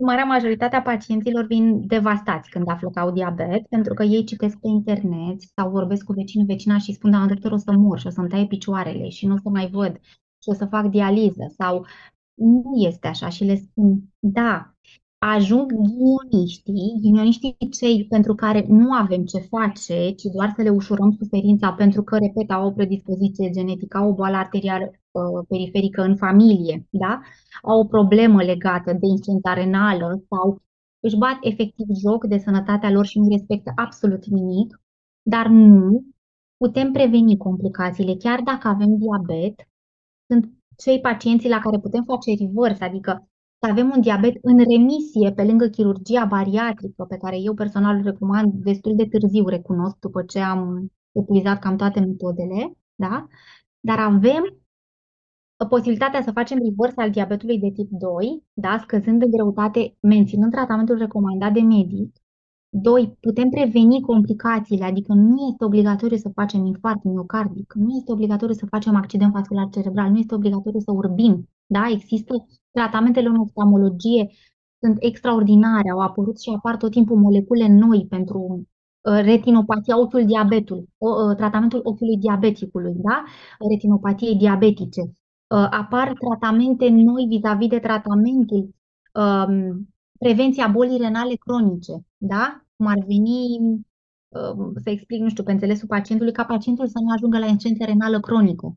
Speaker 2: Marea majoritatea pacienților vin devastați când află că au diabet, pentru că ei citesc pe internet sau vorbesc cu vecinul, vecina și spun, da, doctor, o să mor și o să-mi taie picioarele și nu o să mai văd și o să fac dializă. Sau nu este așa și le spun, da, ajung ghioniștii, ghioniștii cei pentru care nu avem ce face, ci doar să le ușurăm suferința pentru că, repet, au o predispoziție genetică, au o boală arterială uh, periferică în familie, da? au o problemă legată de insulința renală sau își bat efectiv joc de sănătatea lor și nu respectă absolut nimic, dar nu putem preveni complicațiile. Chiar dacă avem diabet, sunt cei pacienții la care putem face reverse, adică să avem un diabet în remisie pe lângă chirurgia bariatrică, pe care eu personal recomand destul de târziu, recunosc, după ce am epuizat cam toate metodele, da? Dar avem posibilitatea să facem reverse al diabetului de tip 2, da? scăzând în greutate, menținând tratamentul recomandat de medic. Doi, putem preveni complicațiile, adică nu este obligatoriu să facem infart miocardic, nu este obligatoriu să facem accident vascular cerebral, nu este obligatoriu să urbim. Da? Există tratamentele în oftalmologie, sunt extraordinare, au apărut și apar tot timpul molecule noi pentru uh, retinopatia ochiul diabetul, uh, tratamentul ochiului diabeticului, da? retinopatiei diabetice. Uh, apar tratamente noi vis-a-vis de tratamentul um, prevenția bolii renale cronice, da? Cum ar veni, um, să explic, nu știu, pe înțelesul pacientului, ca pacientul să nu ajungă la insuficiență renală cronică.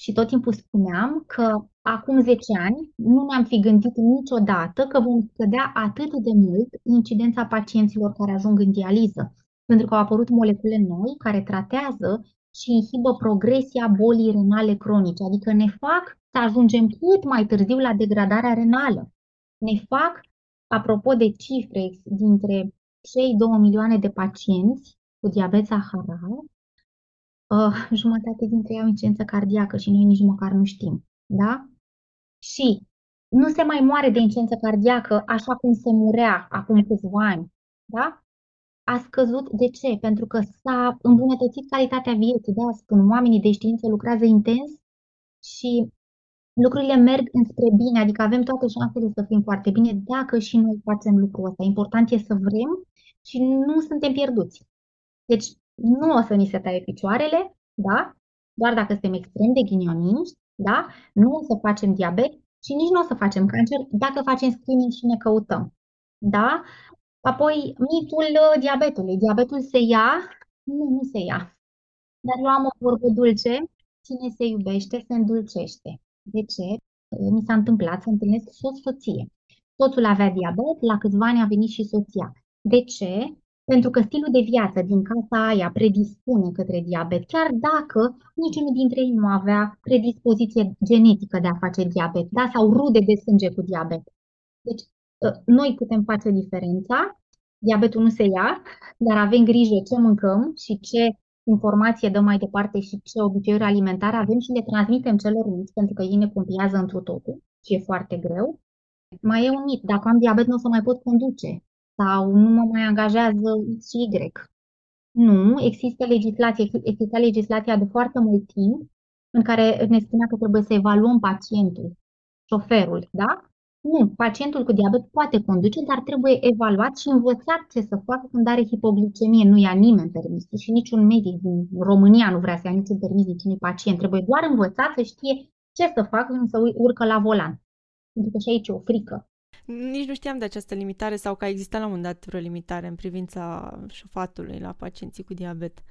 Speaker 2: Și tot timpul spuneam că acum 10 ani nu ne-am fi gândit niciodată că vom scădea atât de mult incidența pacienților care ajung în dializă, pentru că au apărut molecule noi care tratează și inhibă progresia bolii renale cronice, adică ne fac să ajungem cât mai târziu la degradarea renală. Ne fac, apropo de cifre, dintre cei 2 milioane de pacienți cu diabet saharar, uh, jumătate dintre ei au incidență cardiacă și noi nici măcar nu știm. Da? Și nu se mai moare de incidență cardiacă așa cum se murea acum câțiva ani. Da? a scăzut. De ce? Pentru că s-a îmbunătățit calitatea vieții. Da, spun, oamenii de știință lucrează intens și lucrurile merg înspre bine, adică avem toate șansele să fim foarte bine dacă și noi facem lucrul ăsta. Important e să vrem și nu suntem pierduți. Deci nu o să ni se taie picioarele, da? Doar dacă suntem extrem de ghinioniști, da? Nu o să facem diabet și nici nu o să facem cancer dacă facem screening și ne căutăm. Da? Apoi, mitul uh, diabetului. Diabetul se ia? Nu, nu se ia. Dar eu am o vorbă dulce. Cine se iubește, se îndulcește. De ce? Mi s-a întâmplat să întâlnesc soț-soție. Soțul avea diabet, la câțiva ani a venit și soția. De ce? Pentru că stilul de viață din casa aia predispune către diabet, chiar dacă niciunul dintre ei nu avea predispoziție genetică de a face diabet, da? sau rude de sânge cu diabet. Deci Ă, noi putem face diferența, diabetul nu se ia, dar avem grijă ce mâncăm și ce informație dăm mai departe și ce obiceiuri alimentare avem și le transmitem celor mici, pentru că ei ne pompiază întru totul și e foarte greu. Mai e un mit, dacă am diabet nu o să mai pot conduce sau nu mă mai angajează X și Y. Nu, există legislație, există legislația de foarte mult timp în care ne spunea că trebuie să evaluăm pacientul, șoferul, da? Nu, pacientul cu diabet poate conduce, dar trebuie evaluat și învățat ce să facă când are hipoglicemie. Nu ia nimeni permis și niciun medic din România nu vrea să ia niciun permis niciunui pacient. Trebuie doar învățat să știe ce să facă când să urcă la volan. Pentru că și aici e o frică.
Speaker 1: Nici nu știam de această limitare sau că a existat la un moment dat vreo limitare în privința șofatului la pacienții cu diabet.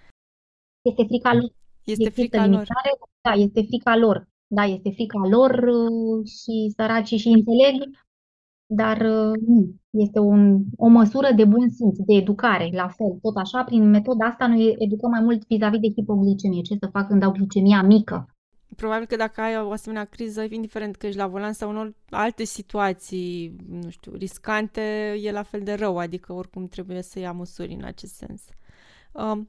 Speaker 2: Este frica lor.
Speaker 1: Este frica limitare, lor.
Speaker 2: Da, este frica lor. Da, este frica lor uh, și săracii și înțeleg, dar uh, nu. Este un, o măsură de bun simț, de educare, la fel. Tot așa, prin metoda asta, noi educăm mai mult vis-a-vis de hipoglicemie. Ce să fac când au glicemia mică?
Speaker 1: Probabil că dacă ai o asemenea criză, indiferent că ești la volan sau în alte situații, nu știu, riscante, e la fel de rău, adică oricum trebuie să ia măsuri în acest sens. Uh,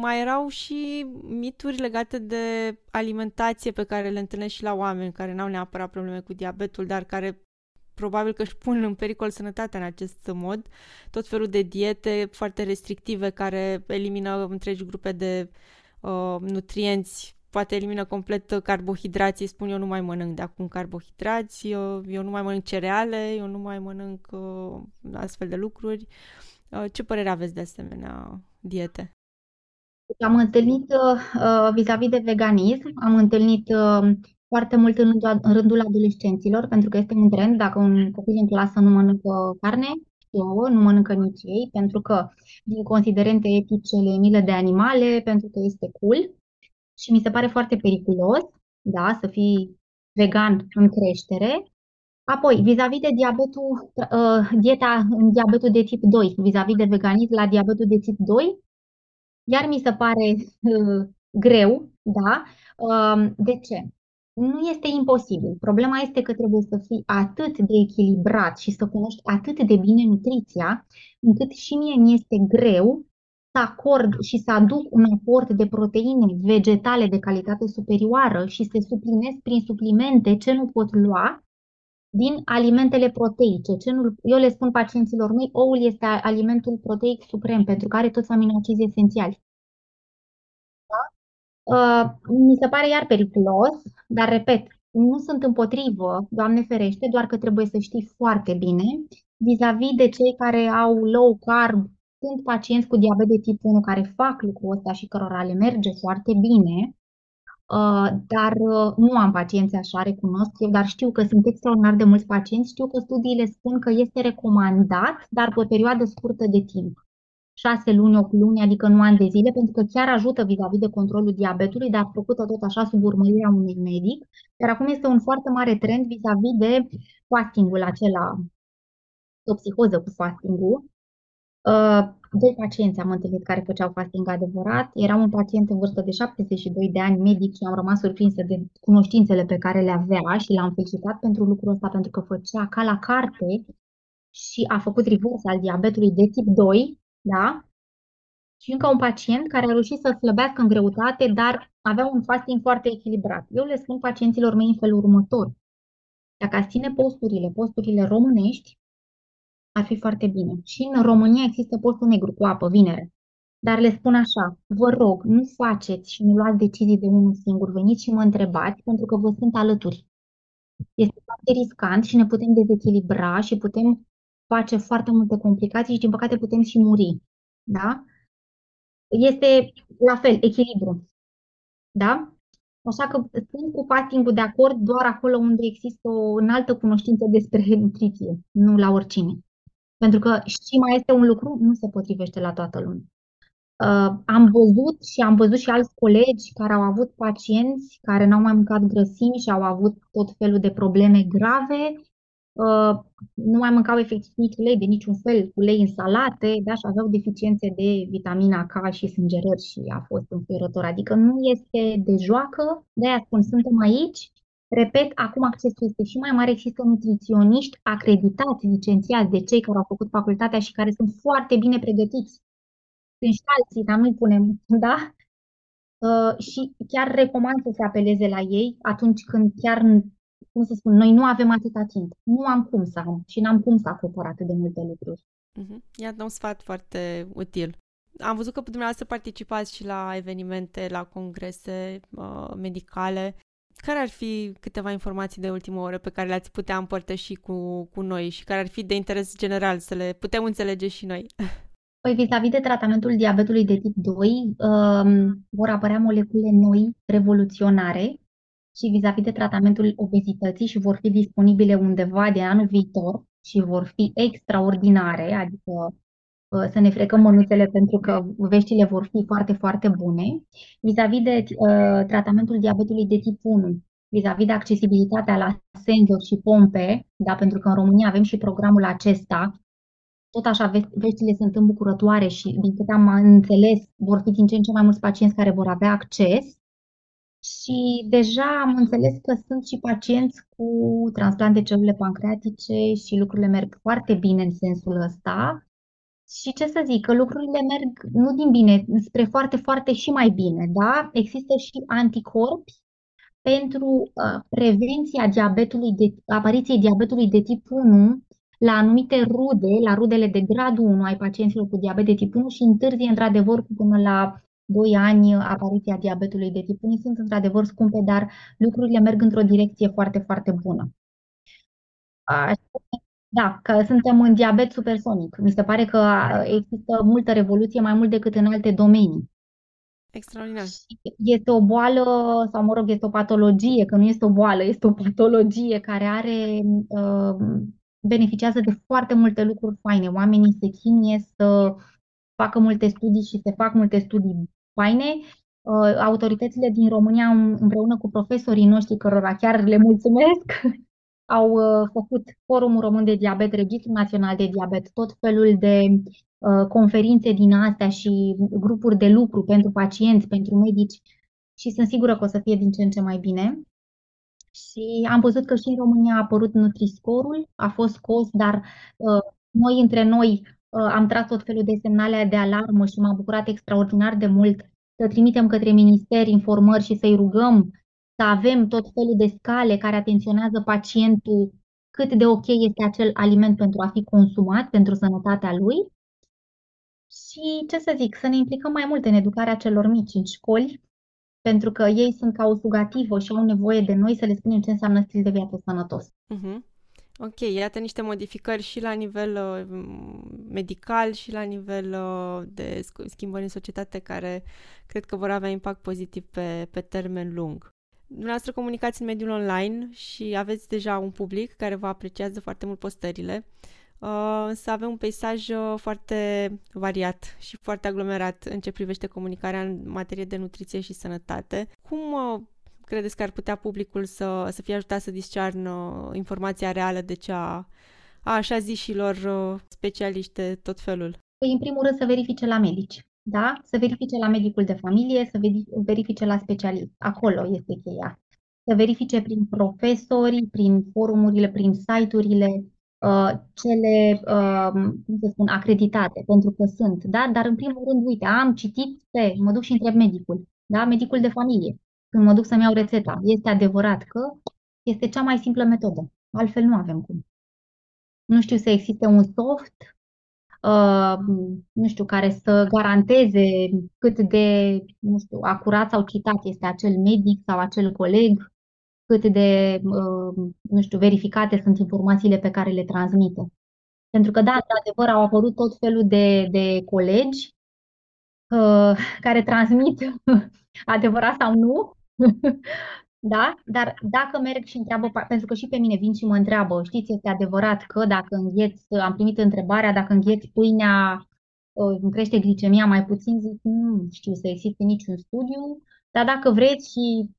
Speaker 1: mai erau și mituri legate de alimentație pe care le întâlnesc și la oameni care n-au neapărat probleme cu diabetul, dar care probabil că își pun în pericol sănătatea în acest mod. Tot felul de diete foarte restrictive care elimină întregi grupe de uh, nutrienți poate elimină complet carbohidrații, spun eu nu mai mănânc de acum carbohidrați, eu, eu nu mai mănânc cereale, eu nu mai mănânc uh, astfel de lucruri. Uh, ce părere aveți de asemenea diete?
Speaker 2: Am întâlnit uh, vis-a-vis de veganism, am întâlnit uh, foarte mult în rândul, în rândul adolescenților, pentru că este un trend, dacă un copil în clasă nu mănâncă carne, ouă, nu mănâncă nici ei, pentru că din considerente etice le milă de animale, pentru că este cool și mi se pare foarte periculos, da, să fii vegan în creștere. Apoi, vis-a-vis de diabetul, uh, dieta în diabetul de tip 2, vis-a-vis de veganism la diabetul de tip 2, iar mi se pare uh, greu, da? Uh, de ce? Nu este imposibil. Problema este că trebuie să fii atât de echilibrat și să cunoști atât de bine nutriția, încât și mie mi este greu să acord și să aduc un aport de proteine vegetale de calitate superioară și să suplinesc prin suplimente ce nu pot lua din alimentele proteice. Ce nu, eu le spun pacienților mei, oul este alimentul proteic suprem pentru că are toți aminoacizi esențiali. Da? Uh, mi se pare iar periculos, dar repet, nu sunt împotrivă, Doamne ferește, doar că trebuie să știi foarte bine vis-a-vis de cei care au low carb, sunt pacienți cu diabet de tip 1 care fac lucrul ăsta și cărora le merge foarte bine, uh, dar uh, nu am pacienți așa, recunosc eu, dar știu că sunt extraordinar de mulți pacienți, știu că studiile spun că este recomandat, dar pe o perioadă scurtă de timp. 6 luni, 8 luni, adică nu ani de zile, pentru că chiar ajută vis-a-vis de controlul diabetului, dar făcută tot așa sub urmărirea unui medic. Iar acum este un foarte mare trend vis-a-vis de fastingul acela, o psihoză cu fastingul, Uh, doi pacienți am întâlnit care făceau fasting adevărat. Era un pacient în vârstă de 72 de ani, medic, și am rămas surprinsă de cunoștințele pe care le avea și l-am felicitat pentru lucrul ăsta, pentru că făcea ca la carte și a făcut reverse al diabetului de tip 2, da? Și încă un pacient care a reușit să slăbească în greutate, dar avea un fasting foarte echilibrat. Eu le spun pacienților mei în felul următor. Dacă ați ține posturile, posturile românești, ar fi foarte bine. Și în România există postul negru cu apă, vinere. Dar le spun așa, vă rog, nu faceți și nu luați decizii de unul singur, veniți și mă întrebați pentru că vă sunt alături. Este foarte riscant și ne putem dezechilibra și putem face foarte multe complicații și din păcate putem și muri. Da? Este la fel, echilibru. Da? Așa că sunt cu fasting de acord doar acolo unde există o înaltă cunoștință despre nutriție, nu la oricine. Pentru că și mai este un lucru, nu se potrivește la toată lumea. Uh, am văzut și am văzut și alți colegi care au avut pacienți care n-au mai mâncat grăsimi și au avut tot felul de probleme grave, uh, nu mai mâncau efectiv nici ulei de niciun fel, ulei în salate, da, și aveau deficiențe de vitamina K și sângerări și a fost înfiorător. Adică nu este de joacă, de aia spun, suntem aici Repet, acum accesul este și mai mare, există nutriționiști acreditați, licențiați de cei care au făcut facultatea și care sunt foarte bine pregătiți. Sunt și alții, dar nu-i punem, da? Uh, și chiar recomand să se apeleze la ei atunci când chiar, cum să spun, noi nu avem atâta timp. Nu am cum să am și n-am cum să acopăr atât de multe lucruri.
Speaker 1: Uh-huh. Iată un sfat foarte util. Am văzut că dumneavoastră participați și la evenimente, la congrese uh, medicale. Care ar fi câteva informații de ultimă oră pe care le-ați putea împărtăși cu, cu noi și care ar fi de interes general să le putem înțelege și noi?
Speaker 2: Păi vis-a-vis de tratamentul diabetului de tip 2, um, vor apărea molecule noi, revoluționare, și vis-a-vis de tratamentul obezității și vor fi disponibile undeva de anul viitor și vor fi extraordinare, adică Uh, să ne frecăm mânuțele pentru că veștile vor fi foarte, foarte bune. Vis-a-vis de uh, tratamentul diabetului de tip 1, vis-a-vis de accesibilitatea la senzori și pompe, da, pentru că în România avem și programul acesta, tot așa veștile sunt îmbucurătoare și, din câte am înțeles, vor fi din ce în ce mai mulți pacienți care vor avea acces. Și deja am înțeles că sunt și pacienți cu transplant de celule pancreatice și lucrurile merg foarte bine în sensul ăsta. Și ce să zic, că lucrurile merg nu din bine, spre foarte, foarte și mai bine, da? Există și anticorpi pentru uh, prevenția diabetului de, apariției diabetului de tip 1 la anumite rude, la rudele de gradul 1 ai pacienților cu diabet de tip 1 și întârzie într-adevăr cu până la 2 ani apariția diabetului de tip 1. Sunt într-adevăr scumpe, dar lucrurile merg într-o direcție foarte, foarte bună. Așa da, că suntem în diabet supersonic. Mi se pare că există multă revoluție mai mult decât în alte domenii.
Speaker 1: Extraordinar.
Speaker 2: Este o boală, sau mă rog, este o patologie, că nu este o boală, este o patologie care are, uh, beneficiază de foarte multe lucruri faine. Oamenii se chinie să facă multe studii și se fac multe studii faine. Uh, autoritățile din România, împreună cu profesorii noștri, cărora chiar le mulțumesc, au uh, făcut Forumul Român de Diabet, Registrul Național de Diabet, tot felul de uh, conferințe din astea și grupuri de lucru pentru pacienți, pentru medici și sunt sigură că o să fie din ce în ce mai bine. Și am văzut că și în România a apărut Nutriscorul, a fost scos, dar uh, noi între noi am tras tot felul de semnale de alarmă și m-a bucurat extraordinar de mult să trimitem către minister informări și să-i rugăm să avem tot felul de scale care atenționează pacientul cât de ok este acel aliment pentru a fi consumat, pentru sănătatea lui. Și ce să zic, să ne implicăm mai mult în educarea celor mici în școli, pentru că ei sunt ca o sugativă și au nevoie de noi să le spunem ce înseamnă stil de viață sănătos.
Speaker 1: Uh-huh. Ok, iată niște modificări și la nivel uh, medical și la nivel uh, de schimbări în societate care cred că vor avea impact pozitiv pe, pe termen lung. Dumneavoastră comunicați în mediul online și aveți deja un public care vă apreciază foarte mult postările, uh, să avem un peisaj uh, foarte variat și foarte aglomerat în ce privește comunicarea în materie de nutriție și sănătate. Cum uh, credeți că ar putea publicul să, să fie ajutat să discearnă informația reală de cea a așa zișilor specialiști tot felul?
Speaker 2: Păi, în primul rând, să verifice la medici da? Să verifice la medicul de familie, să verifice la specialist. Acolo este cheia. Să verifice prin profesori, prin forumurile, prin site-urile, uh, cele, uh, cum să spun, acreditate, pentru că sunt, da? Dar în primul rând, uite, am citit pe, mă duc și întreb medicul, da? Medicul de familie. Când mă duc să-mi iau rețeta, este adevărat că este cea mai simplă metodă. Altfel nu avem cum. Nu știu să existe un soft Uh, nu știu, care să garanteze cât de, nu știu, acurat sau citat este acel medic sau acel coleg, cât de, uh, nu știu, verificate sunt informațiile pe care le transmite. Pentru că, da, într-adevăr, au apărut tot felul de, de colegi uh, care transmit adevărat sau nu, Da? Dar dacă merg și întreabă, pentru că și pe mine vin și mă întreabă, știți, este adevărat că dacă îngheț, am primit întrebarea, dacă îngheț pâinea, ă, îmi crește glicemia mai puțin, zic, nu știu să existe niciun studiu, dar dacă vreți și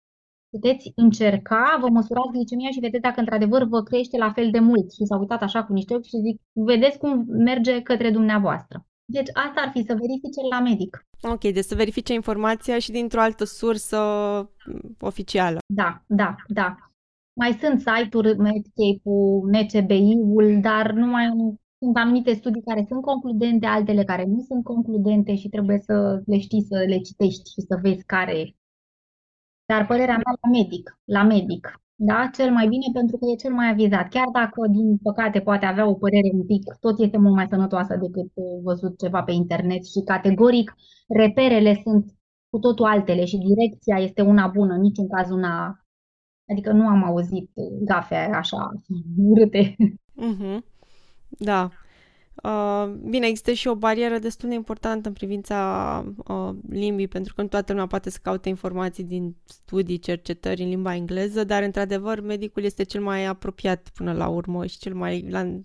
Speaker 2: puteți încerca, vă măsurați glicemia și vedeți dacă într-adevăr vă crește la fel de mult. Și s-a uitat așa cu niște ochi și zic, vedeți cum merge către dumneavoastră. Deci asta ar fi să verifice la medic.
Speaker 1: Ok, deci să verifice informația și dintr-o altă sursă oficială.
Speaker 2: Da, da, da. Mai sunt site-uri, Medscape-ul, NCBI-ul, dar nu mai sunt anumite studii care sunt concludente, altele care nu sunt concludente și trebuie să le știi, să le citești și să vezi care. Dar părerea mea la medic, la medic da? cel mai bine pentru că e cel mai avizat. Chiar dacă, din păcate, poate avea o părere un pic, tot este mult mai sănătoasă decât văzut ceva pe internet și categoric reperele sunt cu totul altele și direcția este una bună, în niciun caz una... Adică nu am auzit gafe așa urâte.
Speaker 1: Mm-hmm. Da. Uh, bine, există și o barieră destul de importantă în privința uh, limbii, pentru că nu toată lumea poate să caute informații din studii, cercetări în limba engleză, dar, într-adevăr, medicul este cel mai apropiat până la urmă și cel mai la,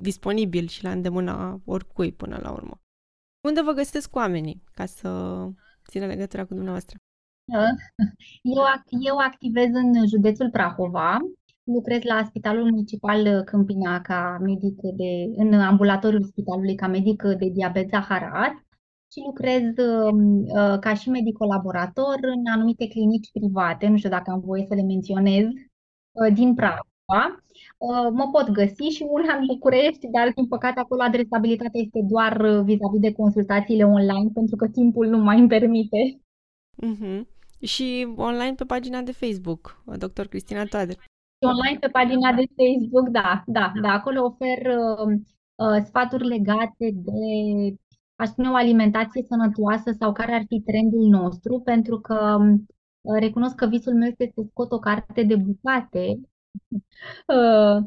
Speaker 1: disponibil și la îndemâna oricui până la urmă. Unde vă găsesc oamenii ca să țină legătura cu dumneavoastră?
Speaker 2: Eu, eu activez în județul Prahova, Lucrez la Spitalul Municipal Câmpina ca medic de, în ambulatoriul spitalului ca medic de diabet zaharat și lucrez um, uh, ca și medic colaborator în anumite clinici private, nu știu dacă am voie să le menționez, uh, din Prahova. Uh, mă pot găsi și una în București, dar din păcate acolo adresabilitatea este doar vis-a-vis de consultațiile online, pentru că timpul nu mai îmi permite.
Speaker 1: Mm-hmm. Și online pe pagina de Facebook, dr. Cristina Toader
Speaker 2: online pe pagina de Facebook, da, da, da. Acolo ofer uh, uh, sfaturi legate de, aș spune, o alimentație sănătoasă sau care ar fi trendul nostru, pentru că uh, recunosc că visul meu este să scot o carte de bucate. Uh,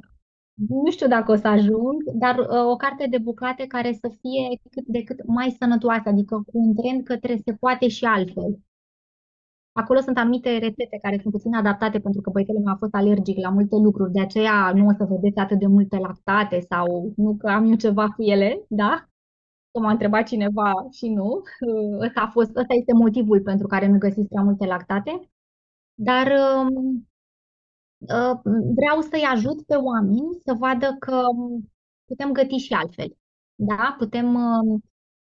Speaker 2: nu știu dacă o să ajung, dar uh, o carte de bucate care să fie cât de cât mai sănătoasă, adică cu un trend către se poate și altfel. Acolo sunt anumite rețete care sunt puțin adaptate pentru că băițele meu a fost alergic la multe lucruri, de aceea nu o să vedeți atât de multe lactate sau nu că am eu ceva cu ele, da? Că m-a întrebat cineva și nu. Ăsta, a fost, ăsta este motivul pentru care nu găsiți prea multe lactate. Dar um, uh, vreau să-i ajut pe oameni să vadă că putem găti și altfel. Da? Putem um,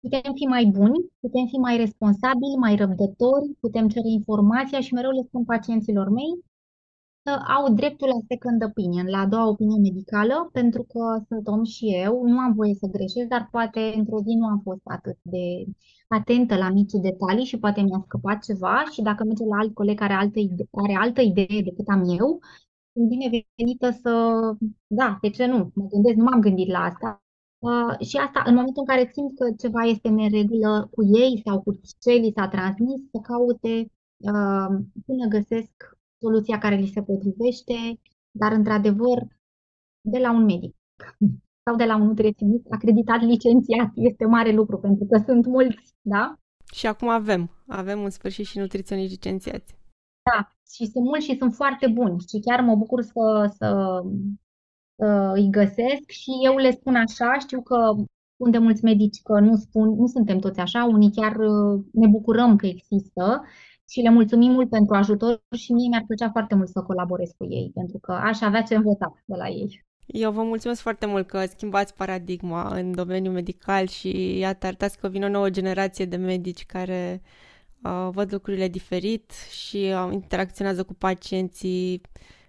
Speaker 2: Putem fi mai buni, putem fi mai responsabili, mai răbdători, putem cere informația și mereu le spun pacienților mei, au dreptul la second opinion, la a doua opinie medicală, pentru că sunt om și eu, nu am voie să greșesc, dar poate într-o zi nu am fost atât de atentă la mici detalii și poate mi-a scăpat ceva și dacă merge la alt coleg care are altă idee, are altă idee decât am eu, sunt binevenită să, da, de ce nu? Mă gândesc, nu m-am gândit la asta. Uh, și asta, în momentul în care simt că ceva este în regulă cu ei sau cu ce li s-a transmis, să caute uh, până găsesc soluția care li se potrivește, dar într-adevăr de la un medic sau de la un nutriționist acreditat licențiat este mare lucru pentru că sunt mulți, da?
Speaker 1: Și acum avem, avem în sfârșit și nutriționiști licențiați.
Speaker 2: Da, și sunt mulți și sunt foarte buni și chiar mă bucur să, să, să îi găsesc și eu le spun așa, știu că spun de mulți medici că nu spun, nu suntem toți așa, unii chiar uh, ne bucurăm că există și le mulțumim mult pentru ajutor și mie mi-ar plăcea foarte mult să colaborez cu ei, pentru că aș avea ce învăța de la ei.
Speaker 1: Eu vă mulțumesc foarte mult că schimbați paradigma în domeniul medical și iată, arătați că vine o nouă generație de medici care uh, văd lucrurile diferit și uh, interacționează cu pacienții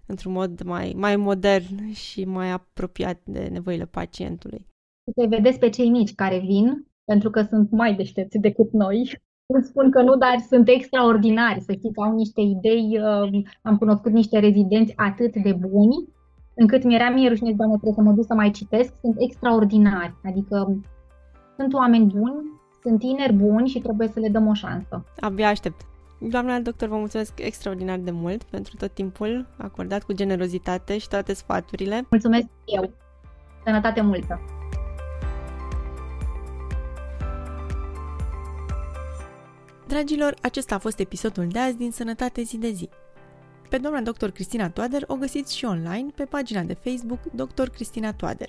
Speaker 1: într-un mod mai, mai modern și mai apropiat de nevoile pacientului.
Speaker 2: Să vedeți pe cei mici care vin, pentru că sunt mai deștepți decât noi nu spun că nu, dar sunt extraordinari. Să știți, au niște idei. Uh, am cunoscut niște rezidenți atât de buni, încât mi-era mie rușine, doamne, trebuie să mă duc să mai citesc. Sunt extraordinari. Adică sunt oameni buni, sunt tineri buni și trebuie să le dăm o șansă.
Speaker 1: Abia aștept. Doamna doctor, vă mulțumesc extraordinar de mult pentru tot timpul acordat cu generozitate și toate sfaturile.
Speaker 2: Mulțumesc eu. Sănătate multă!
Speaker 1: Dragilor, acesta a fost episodul de azi din Sănătate zi de zi. Pe doamna dr. Cristina Toader o găsiți și online pe pagina de Facebook Dr. Cristina Toader.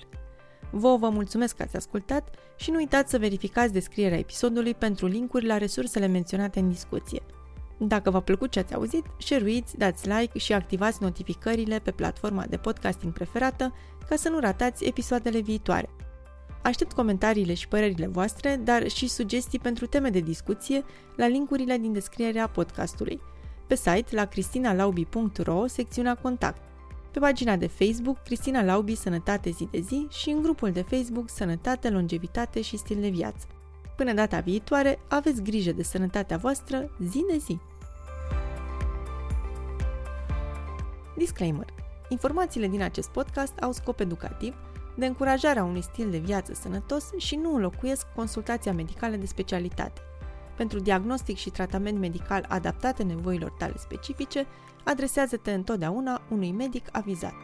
Speaker 1: Vă vă mulțumesc că ați ascultat și nu uitați să verificați descrierea episodului pentru linkuri la resursele menționate în discuție. Dacă v-a plăcut ce ați auzit, share dați like și activați notificările pe platforma de podcasting preferată ca să nu ratați episoadele viitoare. Aștept comentariile și părerile voastre, dar și sugestii pentru teme de discuție la linkurile din descrierea podcastului. Pe site la cristinalaubi.ro, secțiunea Contact. Pe pagina de Facebook Cristina Laubi Sănătate zi de zi și în grupul de Facebook Sănătate, Longevitate și Stil de Viață. Până data viitoare, aveți grijă de sănătatea voastră zi de zi. Disclaimer. Informațiile din acest podcast au scop educativ de încurajarea unui stil de viață sănătos și nu înlocuiesc consultația medicală de specialitate. Pentru diagnostic și tratament medical adaptate nevoilor tale specifice, adresează-te întotdeauna unui medic avizat.